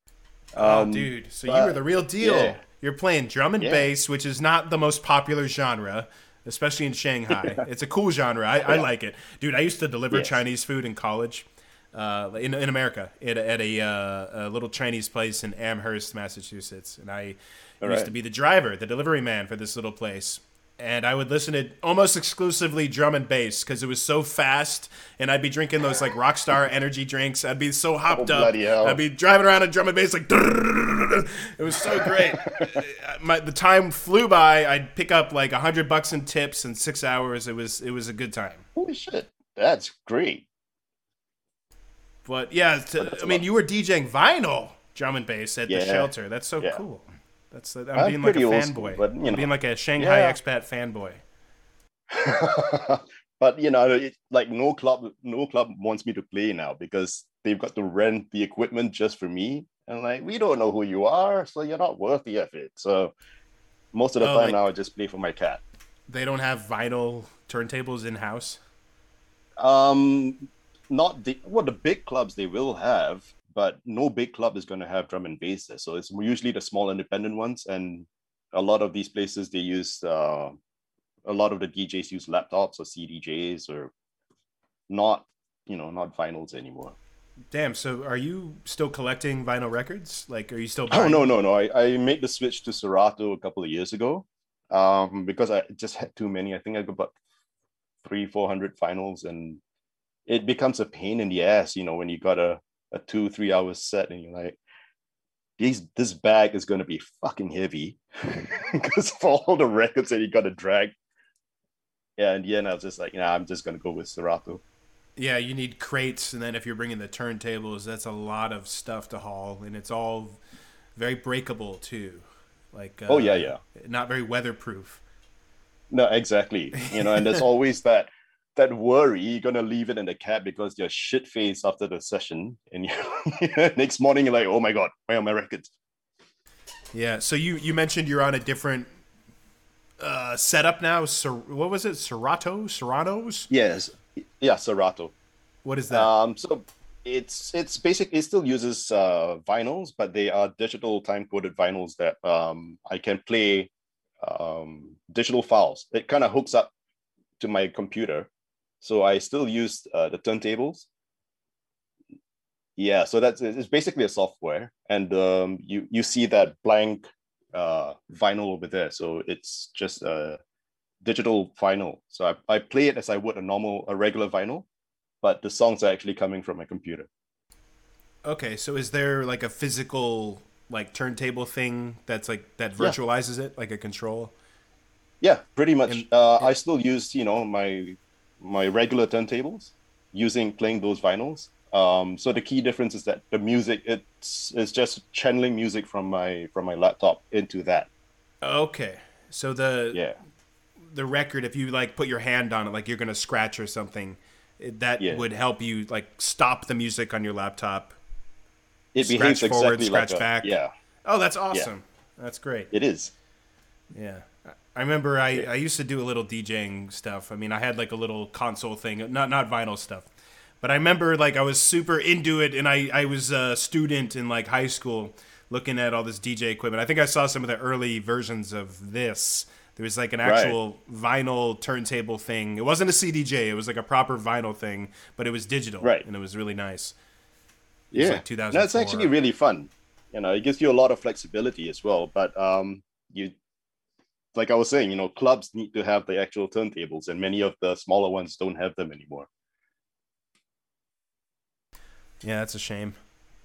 oh, Um, dude! So you were the real deal. yeah. You're playing drum and Yeah. bass, which is not the most popular genre, especially in Shanghai. It's a cool genre. I, I like it, dude. I used to deliver Yes. Chinese food in college, uh, in in America, at, a- at a, uh, a little Chinese place in Amherst, Massachusetts, and I All used right. to be the driver, the delivery man for this little place. And I would listen to almost exclusively drum and bass because it was so fast, and I'd be drinking those like Rockstar energy drinks. I'd be so hopped Oh, up. hell. I'd be driving around a drum and bass like. It was so great. My, the time flew by. I'd pick up like a hundred bucks in tips in six hours. It was it was a good time. Holy shit, that's great. But yeah, to, I mean, you were DJing vinyl drum and bass at the shelter. That's so Yeah. cool. That's I'm, I'm being like a fanboy. but, you know. being like a Shanghai Yeah. expat fanboy. but you know, it, like no club, no club wants me to play now because they've got to rent the equipment just for me, and like we don't know who you are, so you're not worthy of it. So most of the Oh, time like- now, I just play for my cat. They don't have vinyl turntables in house. Um, not the well, the big clubs they will have, but no big club is going to have drum and bass there. So it's usually the small independent ones, and a lot of these places they use uh, a lot of the DJs use laptops or CDJs or not, you know, not vinyls anymore. Damn. So are you still collecting vinyl records? Like, are you still? Oh no, no, no! I, I made the switch to Serato a couple of years ago, um, because I just had too many. I think I got about three, four hundred vinyls, and it becomes a pain in the ass, you know, when you got a, two, three hour set, and you're like, these this bag is gonna be fucking heavy because of all the records that you gotta drag. Yeah, in the end, I was just like, nah, I'm just gonna go with Serato. Yeah, you need crates, and then if you're bringing the turntables, that's a lot of stuff to haul, and it's all very breakable too. Like, uh, Oh, yeah, yeah. not very weatherproof. No, exactly. You know, and there's always that that worry you're gonna leave it in the cab because you're shit faced after the session, and you next morning you're like, oh my god, where are my records? Yeah. So you you mentioned you're on a different uh, setup now. Ser- what was it? Serato? Serranos? Yes, yeah, Serato. What is that? Um, so it's it's basic. It still uses uh, vinyls, but they are digital time coded vinyls that um, I can play um, digital files. It kind of hooks up to my computer, so I still use uh, the turntables. Yeah, so that's it's basically a software, and um, you you see that blank uh, vinyl over there. So it's just a digital vinyl. So I, I play it as I would a normal a regular vinyl but the songs are actually coming from my computer. okay. So is there like a physical like turntable thing that's like that Yeah. virtualizes it, like a control? Yeah, pretty much. And- uh, I still use you know my my regular turntables using playing those vinyls. Um, so the key difference is that the music it's it's just channeling music from my from my laptop into that. Okay. So the Yeah, the record, if you like put your hand on it, like you're gonna scratch or something that Yeah. would help you like stop the music on your laptop. it Scratch behaves forward, exactly scratch like a, back. Yeah, Oh, that's awesome. That's great. it is. Yeah. I remember I, I used to do a little DJing stuff. I mean, I had like a little console thing, not not vinyl stuff, But I remember like I was super into it, and I I was a student in like high school looking at all this DJ equipment. I think I saw some of the early versions of this. There was like an actual right. vinyl turntable thing. It wasn't a CDJ. It was like a proper vinyl thing, but it was digital, right? And it was really nice. It yeah, like that's actually really fun. You know, it gives you a lot of flexibility as well. But um, you, like I was saying, you know, clubs need to have the actual turntables, and many of the smaller ones don't have them anymore. Yeah, that's a shame.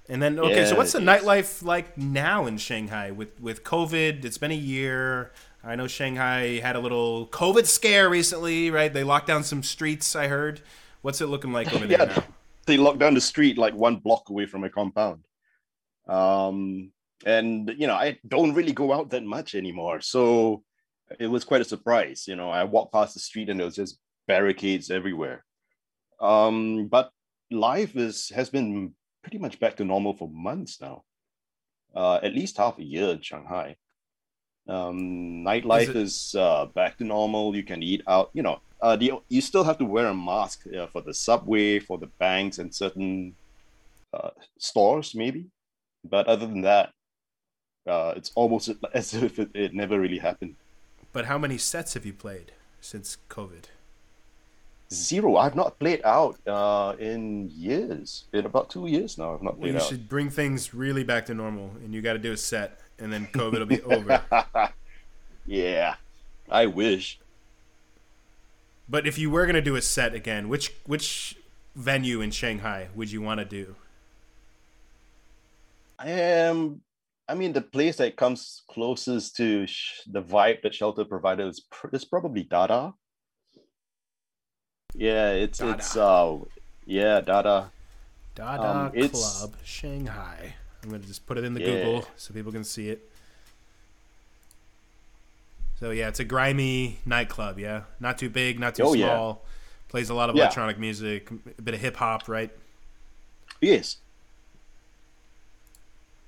And then okay, yeah, so what's the nightlife like now in Shanghai with with COVID? It's been a year. I know Shanghai had a little COVID scare recently, right? They locked down some streets. I heard. What's it looking like over there yeah, now? They locked down the street like one block away from my compound. Um, and you know, I don't really go out that much anymore, so it was quite a surprise. You know, I walked past the street and there was just barricades everywhere. Um, but life is has been pretty much back to normal for months now. Uh, at least half a year in Shanghai. Um, nightlife is, it... is uh, back to normal. You can eat out. You know, uh, the, you still have to wear a mask uh, for the subway, for the banks, and certain uh, stores, maybe. But other than that, uh, it's almost as if it, it never really happened. But how many sets have you played since COVID? Zero. I've not played out uh, in years. In about two years now, I've not played well, you out. should bring things really back to normal, and you got to do a set, and then COVID will be over. yeah, I wish. But if you were gonna do a set again, which which venue in Shanghai would you want to do? I am. I mean, the place that comes closest to sh- the vibe that Shelter provided is, pr- is probably Dada. Yeah, it's Dada. it's uh yeah, Dada. Dada um, Club Shanghai. I'm gonna just put it in the yeah. Google so people can see it. So yeah, it's a grimy nightclub. Yeah, not too big, not too oh, small. Yeah. Plays a lot of yeah. electronic music, a bit of hip hop, right? Yes.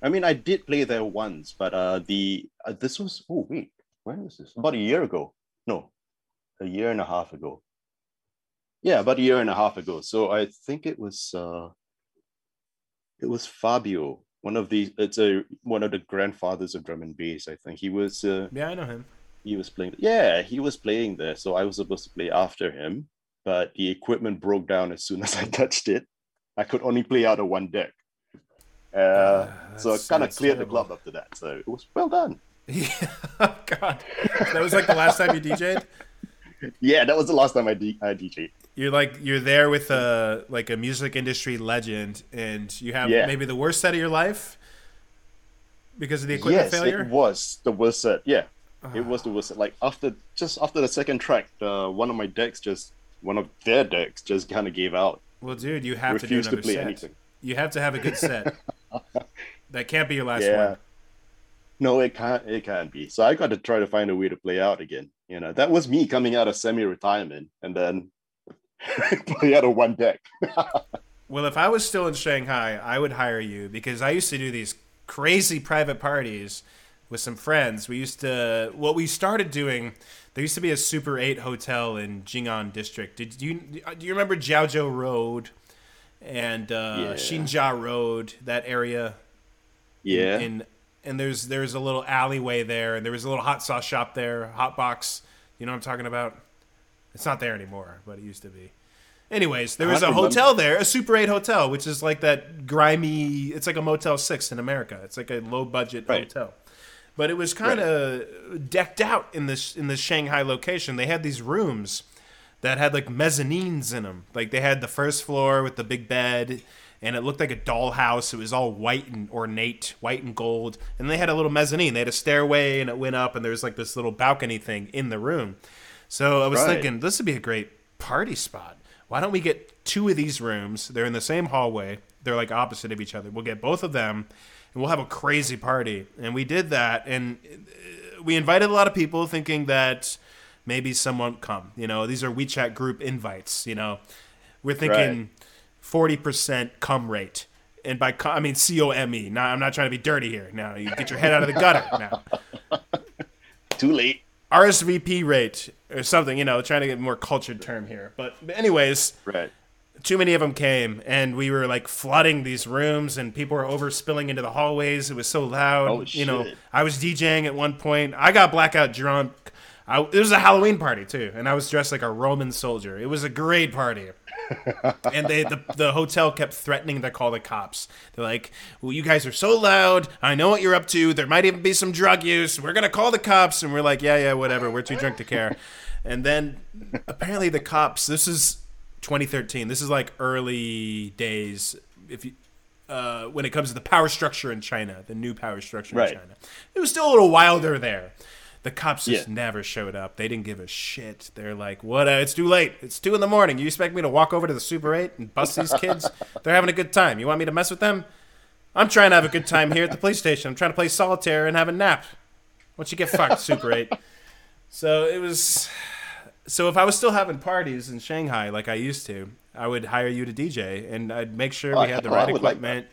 I mean, I did play there once, but uh, the uh, this was oh wait, when was this? About a year ago. No, a year and a half ago. Yeah, about a year and a half ago. So I think it was uh, it was Fabio, one of the it's a one of the grandfathers of drum and bass. I think he was. Uh, yeah, I know him. He was playing. Yeah, he was playing there. So I was supposed to play after him, but the equipment broke down as soon as I touched it. I could only play out of one deck. Uh, so it kind of cleared terrible. the club after that. So it was well done. Yeah, oh, God, that was like the last time you DJ'd. yeah, that was the last time I, D- I DJ'd. You're like you're there with a like a music industry legend, and you have yeah. maybe the worst set of your life because of the equipment yes, failure. it was the worst set. Yeah, uh. it was the worst set. Like after just after the second track, uh, one of my decks just one of their decks just kind of gave out. Well, dude, you have to do to play set. Anything. You have to have a good set. that can't be your last yeah. one. No, it can't. It can't be. So I got to try to find a way to play out again. You know, that was me coming out of semi-retirement, and then play out of one deck. well, if I was still in Shanghai, I would hire you because I used to do these crazy private parties with some friends. We used to what we started doing. There used to be a Super Eight hotel in Jing'an District. Did you do you remember Jiaozhou Road and uh, yeah. Xinzha Road? That area. Yeah. In, and there's there's a little alleyway there, and there was a little hot sauce shop there, hot box. You know what I'm talking about? It's not there anymore, but it used to be. Anyways, there was a hotel there, a Super 8 hotel, which is like that grimy. It's like a Motel 6 in America. It's like a low budget right. hotel. But it was kind of right. decked out in this in the Shanghai location. They had these rooms that had like mezzanines in them. Like they had the first floor with the big bed and it looked like a dollhouse. It was all white and ornate, white and gold. And they had a little mezzanine. They had a stairway and it went up and there was like this little balcony thing in the room. So I was right. thinking this would be a great party spot. Why don't we get two of these rooms? They're in the same hallway. They're like opposite of each other. We'll get both of them and we'll have a crazy party. And we did that and uh, we invited a lot of people thinking that maybe someone come. You know, these are WeChat group invites, you know. We're thinking forty percent come rate. And by com, I mean C O M E. Now I'm not trying to be dirty here. Now you get your head out of the gutter now. Too late. RSVP rate or something, you know, trying to get a more cultured term here. But, but anyways, right. too many of them came, and we were like flooding these rooms, and people were over spilling into the hallways. It was so loud. Oh, you know. I was DJing at one point. I got blackout drunk. I, it was a Halloween party too, and I was dressed like a Roman soldier. It was a great party. and they the, the hotel kept threatening to call the cops. They're like, "Well, you guys are so loud. I know what you're up to. There might even be some drug use. We're gonna call the cops." And we're like, "Yeah, yeah, whatever. We're too drunk to care." And then apparently the cops. This is 2013. This is like early days. If you uh, when it comes to the power structure in China, the new power structure Right. in China, it was still a little wilder there. The cops just Yeah. never showed up. They didn't give a shit. They're like, "What? Uh, it's too late. It's two in the morning. You expect me to walk over to the Super Eight and bust these kids? They're having a good time. You want me to mess with them? I'm trying to have a good time here at the police station. I'm trying to play solitaire and have a nap. Once you get fucked, Super Eight. So it was. So if I was still having parties in Shanghai like I used to, I would hire you to DJ, and I'd make sure we had the right would like equipment.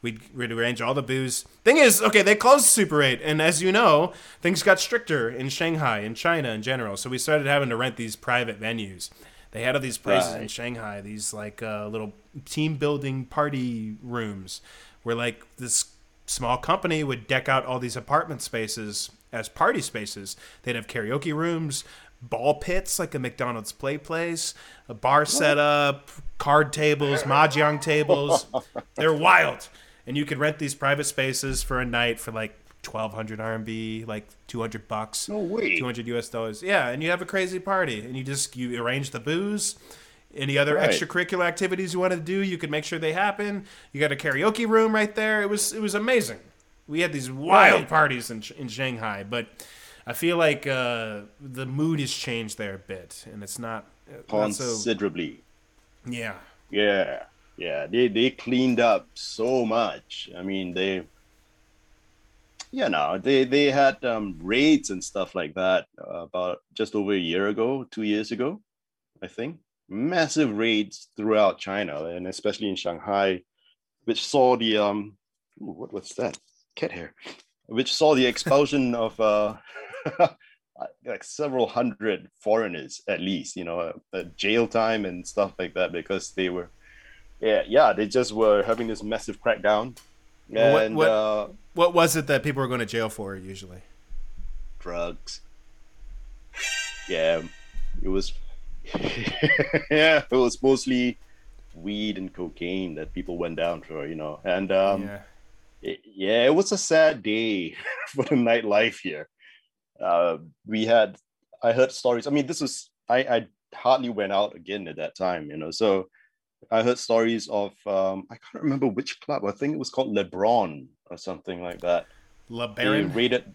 We'd, we'd arrange all the booze. Thing is, okay, they closed Super 8, and as you know, things got stricter in Shanghai, in China in general. So we started having to rent these private venues. They had all these places in Shanghai, these like uh, little team building party rooms, where like this small company would deck out all these apartment spaces as party spaces. They'd have karaoke rooms, ball pits like a McDonald's play place, a bar setup, card tables, mahjong tables. They're wild. And you could rent these private spaces for a night for like 1200 RMB, like 200 bucks. No way. 200 US dollars. Yeah, and you have a crazy party and you just you arrange the booze. Any other Right. extracurricular activities you want to do, you could make sure they happen. You got a karaoke room right there. It was it was amazing. We had these wild Right. parties in in Shanghai, but I feel like uh, the mood has changed there a bit, and it's not, not so. Considerably. Yeah, Yeah, yeah. They they cleaned up so much. I mean, they, you know, they they had um, raids and stuff like that uh, about just over a year ago, two years ago, I think. Massive raids throughout China and especially in Shanghai, which saw the um, ooh, what was that? Cat hair, which saw the expulsion of uh. like several hundred foreigners at least you know uh, jail time and stuff like that because they were yeah yeah they just were having this massive crackdown Well, what- and what- uh what was it that people were going to jail for usually? drugs yeah it was yeah it was mostly weed and cocaine that people went down for you know and um yeah, it, yeah, it was a sad day for the nightlife here. Uh, we had, I heard stories. I mean, this was, I, I hardly went out again at that time, you know. So I heard stories of, um, I can't remember which club. I think it was called LeBron or something like that. La They Baron. raided.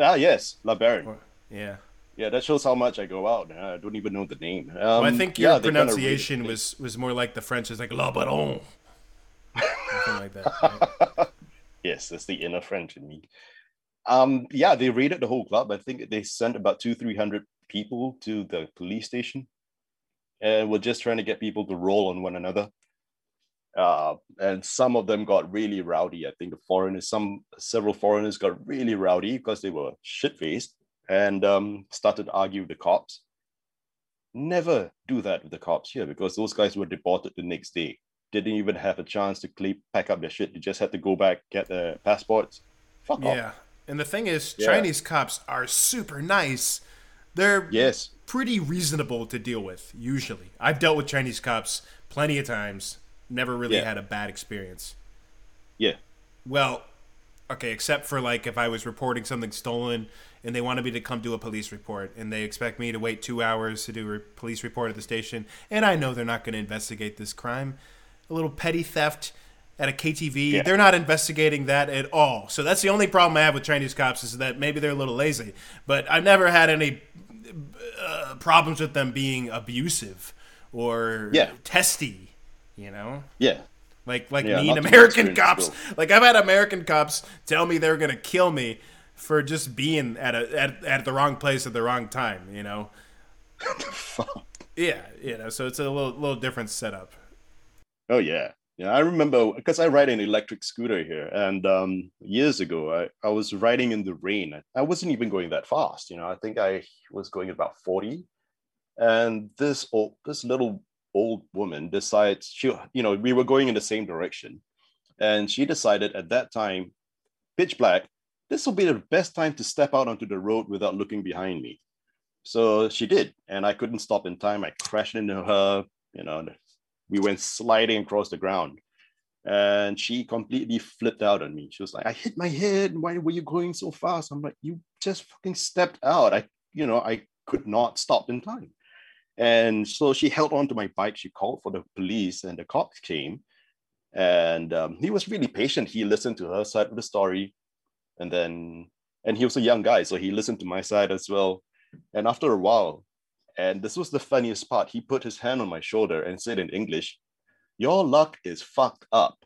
Ah, yes, La Baron. Yeah. Yeah, that shows how much I go out. I don't even know the name. Um, Well, I think your yeah, they kinda raided pronunciation was was more like the French is like La Baron. Something like that. right? Yes, that's the inner French in me. Um, yeah, they raided the whole club. I think they sent about two, three hundred people to the police station, and we're just trying to get people to roll on one another. Uh, and some of them got really rowdy. I think the foreigners, some several foreigners got really rowdy because they were shit faced and um, started to argue with the cops. Never do that with the cops here because those guys were deported the next day didn't even have a chance to cle pack up their shit. You just had to go back, get their passports. Fuck off. Yeah. And the thing is, Yeah. Chinese cops are super nice. They're Yes. pretty reasonable to deal with, usually. I've dealt with Chinese cops plenty of times, never really Yeah. had a bad experience. Yeah. Well, okay, except for like if I was reporting something stolen and they wanted me to come do a police report and they expect me to wait two hours to do a police report at the station, and I know they're not going to investigate this crime, a little petty theft at a KTV, Yeah. they're not investigating that at all. So that's the only problem I have with Chinese cops is that maybe they're a little lazy, but I've never had any uh, problems with them being abusive or Yeah. testy, you know? Yeah. Like like Yeah, mean American cops. Like I've had American cops tell me they're gonna kill me for just being at a at, at the wrong place at the wrong time. You know. Yeah, you know. So it's a little little different setup. Oh yeah. Yeah, I remember because I ride an electric scooter here, and um, years ago I, I was riding in the rain. I, wasn't even going that fast, you know. I think I was going about forty, and this old, this little old woman decides she, you know, we were going in the same direction, and she decided at that time, pitch black, this will be the best time to step out onto the road without looking behind me. So she did, and I couldn't stop in time. I crashed into her. You know, we went sliding across the ground, and she completely flipped out on me. She was like, "I hit my head. Why were you going so fast?" I'm like, "You just fucking stepped out. I, you know, I could not stop in time." And so she held on to my bike. She called for the police, and the cops came. And um, he was really patient. He listened to her side of the story, and then, and he was a young guy, so he listened to my side as well. And after a while, and this was the funniest part, he put his hand on my shoulder and said in English, "Your luck is fucked up."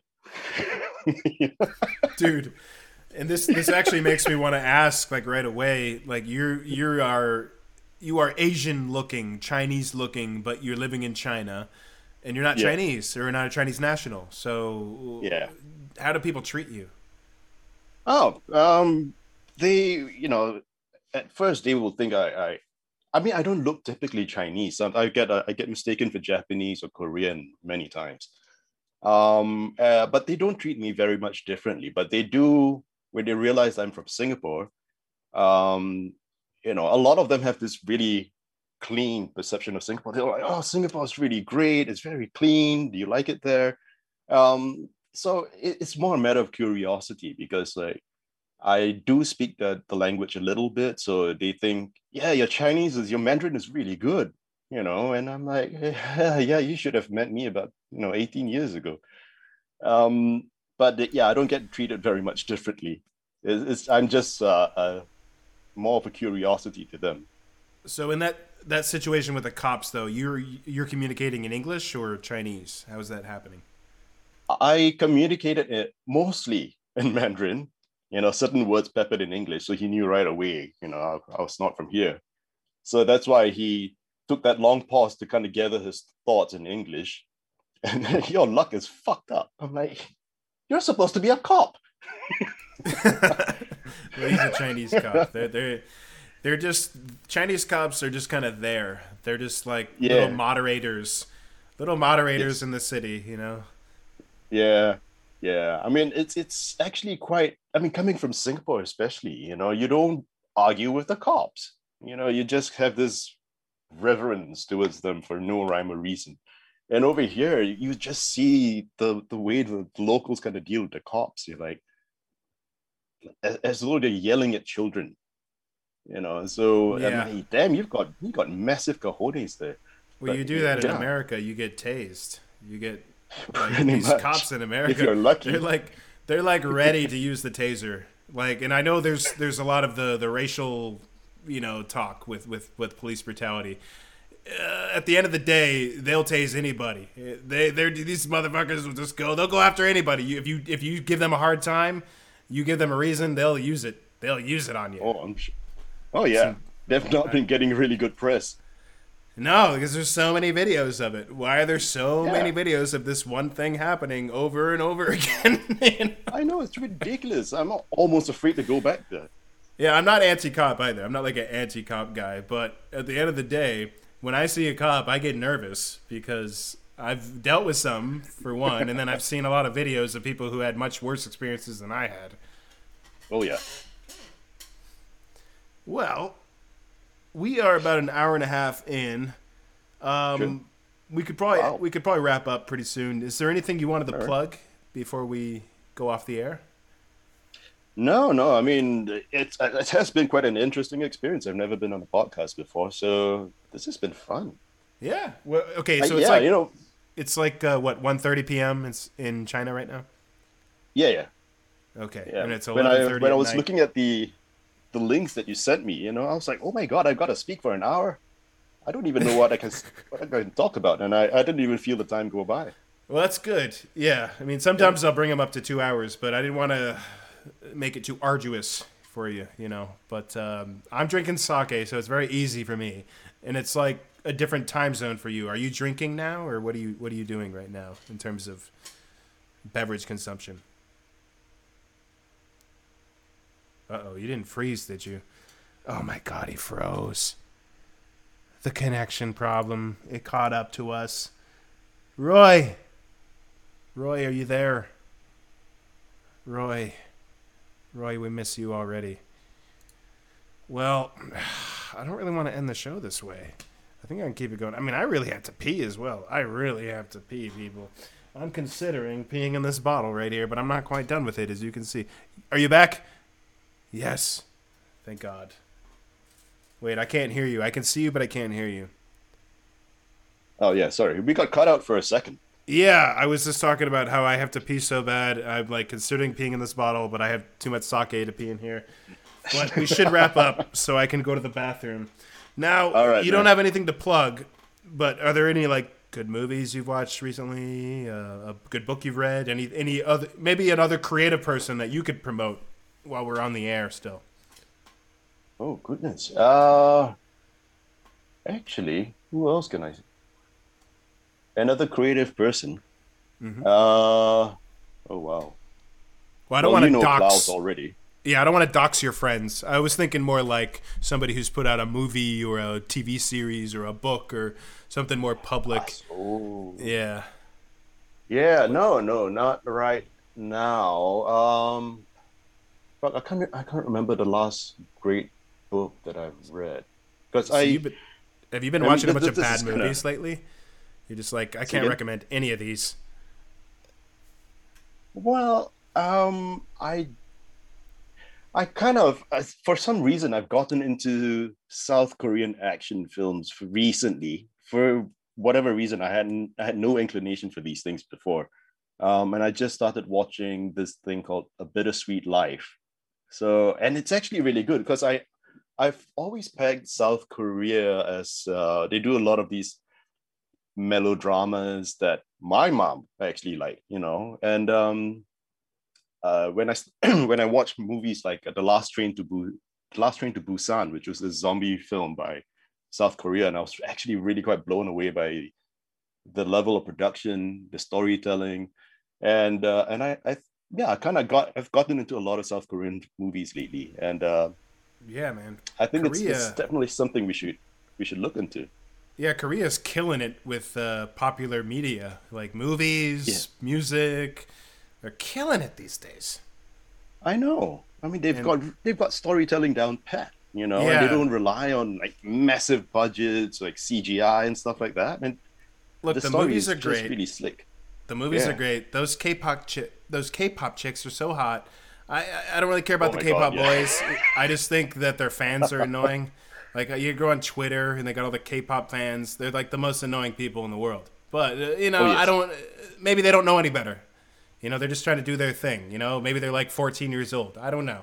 Dude, and this this actually makes me want to ask like right away, like you're you are you are Asian looking, Chinese looking, but you're living in China and you're not yeah. Chinese or not a Chinese national. So yeah, how do people treat you? Oh, um, they you know, at first they will think I, I, I mean I don't look typically Chinese. I, get I get mistaken for Japanese or Korean many times. Um, uh, but they don't treat me very much differently. But they do when they realize I'm from Singapore. Um, you know, a lot of them have this really clean perception of Singapore. They're like, oh, Singapore is really great. It's very clean. Do you like it there? Um, so it, it's more a matter of curiosity because like I do speak the, the language a little bit. So they think, yeah, your Chinese is your Mandarin is really good, you know, and I'm like, yeah, yeah you should have met me about, you know, 18 years ago. Um, but yeah, I don't get treated very much differently. It's, it's I'm just uh, uh, more of a curiosity to them. So in that that situation with the cops, though, you're you're communicating in English or Chinese? How is that happening? I communicated it mostly in Mandarin. You know, certain words peppered in English, so he knew right away. You know, I, I was not from here, so that's why he took that long pause to kind of gather his thoughts in English. And then your luck is fucked up. I'm like, you're supposed to be a cop. well, he's a Chinese cop. They're, they're they're just Chinese cops are just kind of there. They're just like yeah. little moderators, little moderators it's, in the city. You know. Yeah, yeah. I mean, it's it's actually quite. I mean, coming from Singapore, especially, you know, you don't argue with the cops. You know, you just have this reverence towards them for no rhyme or reason. And over here, you just see the the way the locals kind of deal with the cops. You're like, as, as though they're yelling at children you know. So yeah. I mean, damn, you've got you got massive cojones there. Well, but, you do that yeah. in America, you get tased. You get like, these much. cops in America. If you're lucky, they're like they're like ready to use the taser. Like, and I know there's there's a lot of the the racial, you know, talk with with with police brutality. Uh, at the end of the day, they'll tase anybody. They they're these motherfuckers will just go. They'll go after anybody. You, if you if you give them a hard time, you give them a reason, they'll use it. They'll use it on you. Oh, I'm sure. Oh yeah, so, they've not been getting really good press. No, because there's so many videos of it. Why are there so yeah. many videos of this one thing happening over and over again? you know? I know it's ridiculous. I'm almost afraid to go back there. Yeah, I'm not anti-cop either. I'm not like an anti-cop guy, but at the end of the day, when I see a cop, I get nervous because I've dealt with some for one, and then I've seen a lot of videos of people who had much worse experiences than I had. Oh yeah. Well, we are about an hour and a half in. Um, we could probably wow. we could probably wrap up pretty soon. Is there anything you wanted to All plug right. before we go off the air? No, no. I mean, it's it has been quite an interesting experience. I've never been on a podcast before, so this has been fun. Yeah. Well, okay. So uh, it's yeah, like you know, it's like uh, what 1.30 p.m. It's in China right now. Yeah, yeah. Okay. Yeah. And it's when I when I was night. looking at the the links that you sent me, you know, I was like, oh my god, I've got to speak for an hour. I don't even know what I can what I can talk about, and I, I didn't even feel the time go by. Well, that's good. Yeah, I mean, sometimes yeah. I'll bring them up to two hours, but I didn't want to make it too arduous for you, you know. But um, I'm drinking sake, so it's very easy for me, and it's like a different time zone for you. Are you drinking now, or what are you what are you doing right now in terms of beverage consumption? Uh oh, you didn't freeze, did you? Oh my god, he froze. The connection problem. It caught up to us. Roy. Roy, are you there? Roy. Roy, we miss you already. Well, I don't really want to end the show this way. I think I can keep it going. I mean, I really have to pee as well. I really have to pee, people. I'm considering peeing in this bottle right here, but I'm not quite done with it, as you can see. Are you back? Yes. Thank God. Wait, I can't hear you. I can see you, but I can't hear you. Oh yeah, sorry, we got cut out for a second. Yeah, I was just talking about how I have to pee so bad. I'm like considering peeing in this bottle, but I have too much sake to pee in here. But we should wrap up so I can go to the bathroom. Now, All right, you don't have anything to plug, but are there any like good movies you've watched recently? Uh, a good book you've read? Any any other maybe another creative person that you could promote while we're on the air still? Oh goodness. Uh, actually, who else can I? Another creative person. Mhm. Uh, oh wow. Well, I don't well, want to dox. Klaus already. Yeah, I don't want to dox your friends. I was thinking more like somebody who's put out a movie or a TV series or a book or something more public. Oh. Yeah. Yeah, no, no, not right now. Um, but I can't, I can't remember the last great book that I've read because So I, been, have you been I mean, watching a this- bunch of bad is kinda- movies lately? You're just like, I can't recommend any of these. well, um, I, I kind of, for some reason, I've gotten into South Korean action films recently. For whatever reason, I hadn't, I had no inclination for these things before, um, and I just started watching this thing called A Bittersweet Life. So, and it's actually really good because I, I've always pegged South Korea as uh, they do a lot of these melodramas that my mom actually like, you know, and um, uh, when I when I watch movies like The Last Train to Bu- The Last Train to Busan, which was a zombie film by South Korea, and I was actually really quite blown away by the level of production, the storytelling, and uh, and I, I yeah, I kind of got I've gotten into a lot of South Korean movies lately, and uh, Yeah, man. I think it's, it's definitely something we should we should look into. Yeah, Korea's killing it with uh, popular media, like movies, music. They're killing it these days. I know. I mean, they've And- got they've got storytelling down pat, you know, and they don't rely on like massive budgets like CGI and stuff like that. And Look, the, the, movies are just great. really slick. The movies Yeah. are great. Those K-pop chi- those K-pop chicks are so hot. I I- don't really care about Oh the K-pop yeah. boys. I just think that their fans are annoying. Like uh, you go on Twitter and they got all the K-pop fans. They're like the most annoying people in the world. But uh, you know, Oh, yes. I don't. uh, Maybe they don't know any better. You know, they're just trying to do their thing. You know, maybe they're like 14 years old. I don't know.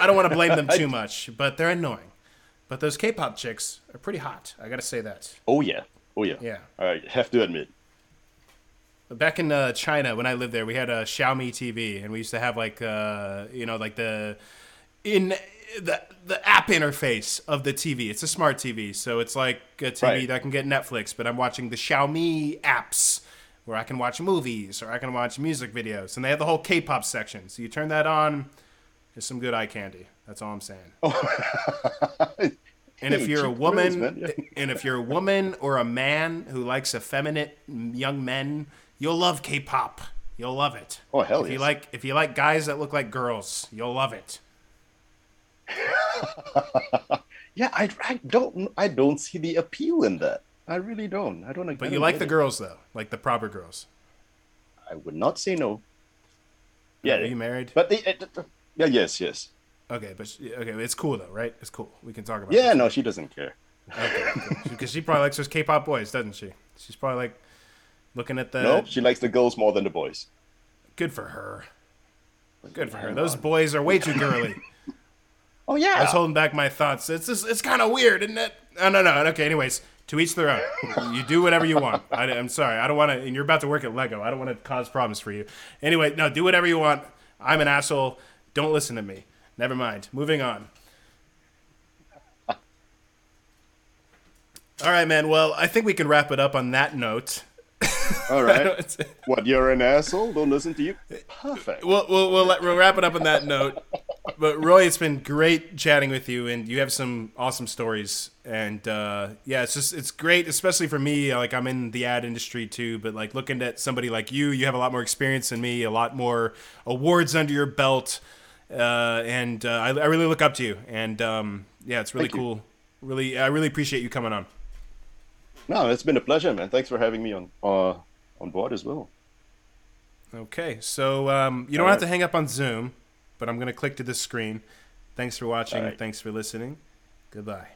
I don't want to blame them too much, but they're annoying. But those K-pop chicks are pretty hot. I gotta say that. Oh yeah, oh yeah. Yeah. I have to admit. Back in uh, China, when I lived there, we had a Xiaomi TV, and we used to have like uh, you know like the in the the app interface of the TV. It's a smart TV, so it's like a TV Right. that can get Netflix, but I'm watching the Xiaomi apps where I can watch movies or I can watch music videos, and they have the whole K-pop section. So you turn that on, there's some good eye candy. That's all I'm saying. And if you're a woman, and if you're a woman or a man who likes effeminate young men, you'll love K-pop. You'll love it. Oh, hell If you like, if you like guys that look like girls, you'll love it. Yeah, I, I don't I don't see the appeal in that. I really don't. I don't. I But don't you like the it. girls though, like the proper girls. I would not say no. Yeah, Are you married? but the, it, yeah, yes, yes. Okay, but she, okay, it's cool though, right? It's cool. We can talk about. Yeah, this. no, she doesn't care. Okay, because she probably likes those K-pop boys, doesn't she? She's probably like looking at the. no, she likes the girls more than the boys. Good for her. Good for her. Those boys are way too girly. Oh yeah. I yeah. was holding back my thoughts. It's just, it's kind of weird, isn't it? Oh, no, no, no. Okay, anyways, to each their own. You do whatever you want. I, am sorry. I don't want to. And you're about to work at Lego. I don't want to cause problems for you. Anyway, no, do whatever you want. I'm an asshole. Don't listen to me. Never mind. Moving on. All right, man. Well, I think we can wrap it up on that note. All right. what? You're an asshole. Don't listen to you. Perfect. we'll, we'll, we'll, let, we'll wrap it up on that note. but Roy, it's been great chatting with you, and you have some awesome stories. And uh, yeah, it's just it's great, especially for me. Like I'm in the ad industry too, but like looking at somebody like you, you have a lot more experience than me, a lot more awards under your belt, uh, and uh, I, I, really look up to you. And um, yeah, it's really Thank cool. You. Really, I really appreciate you coming on. No, it's been a pleasure, man. Thanks for having me on uh, on board as well. Okay, so um, you don't All have right. to hang up on Zoom, but I'm going to click to this screen. Thanks for watching. Right. Thanks for listening. Goodbye.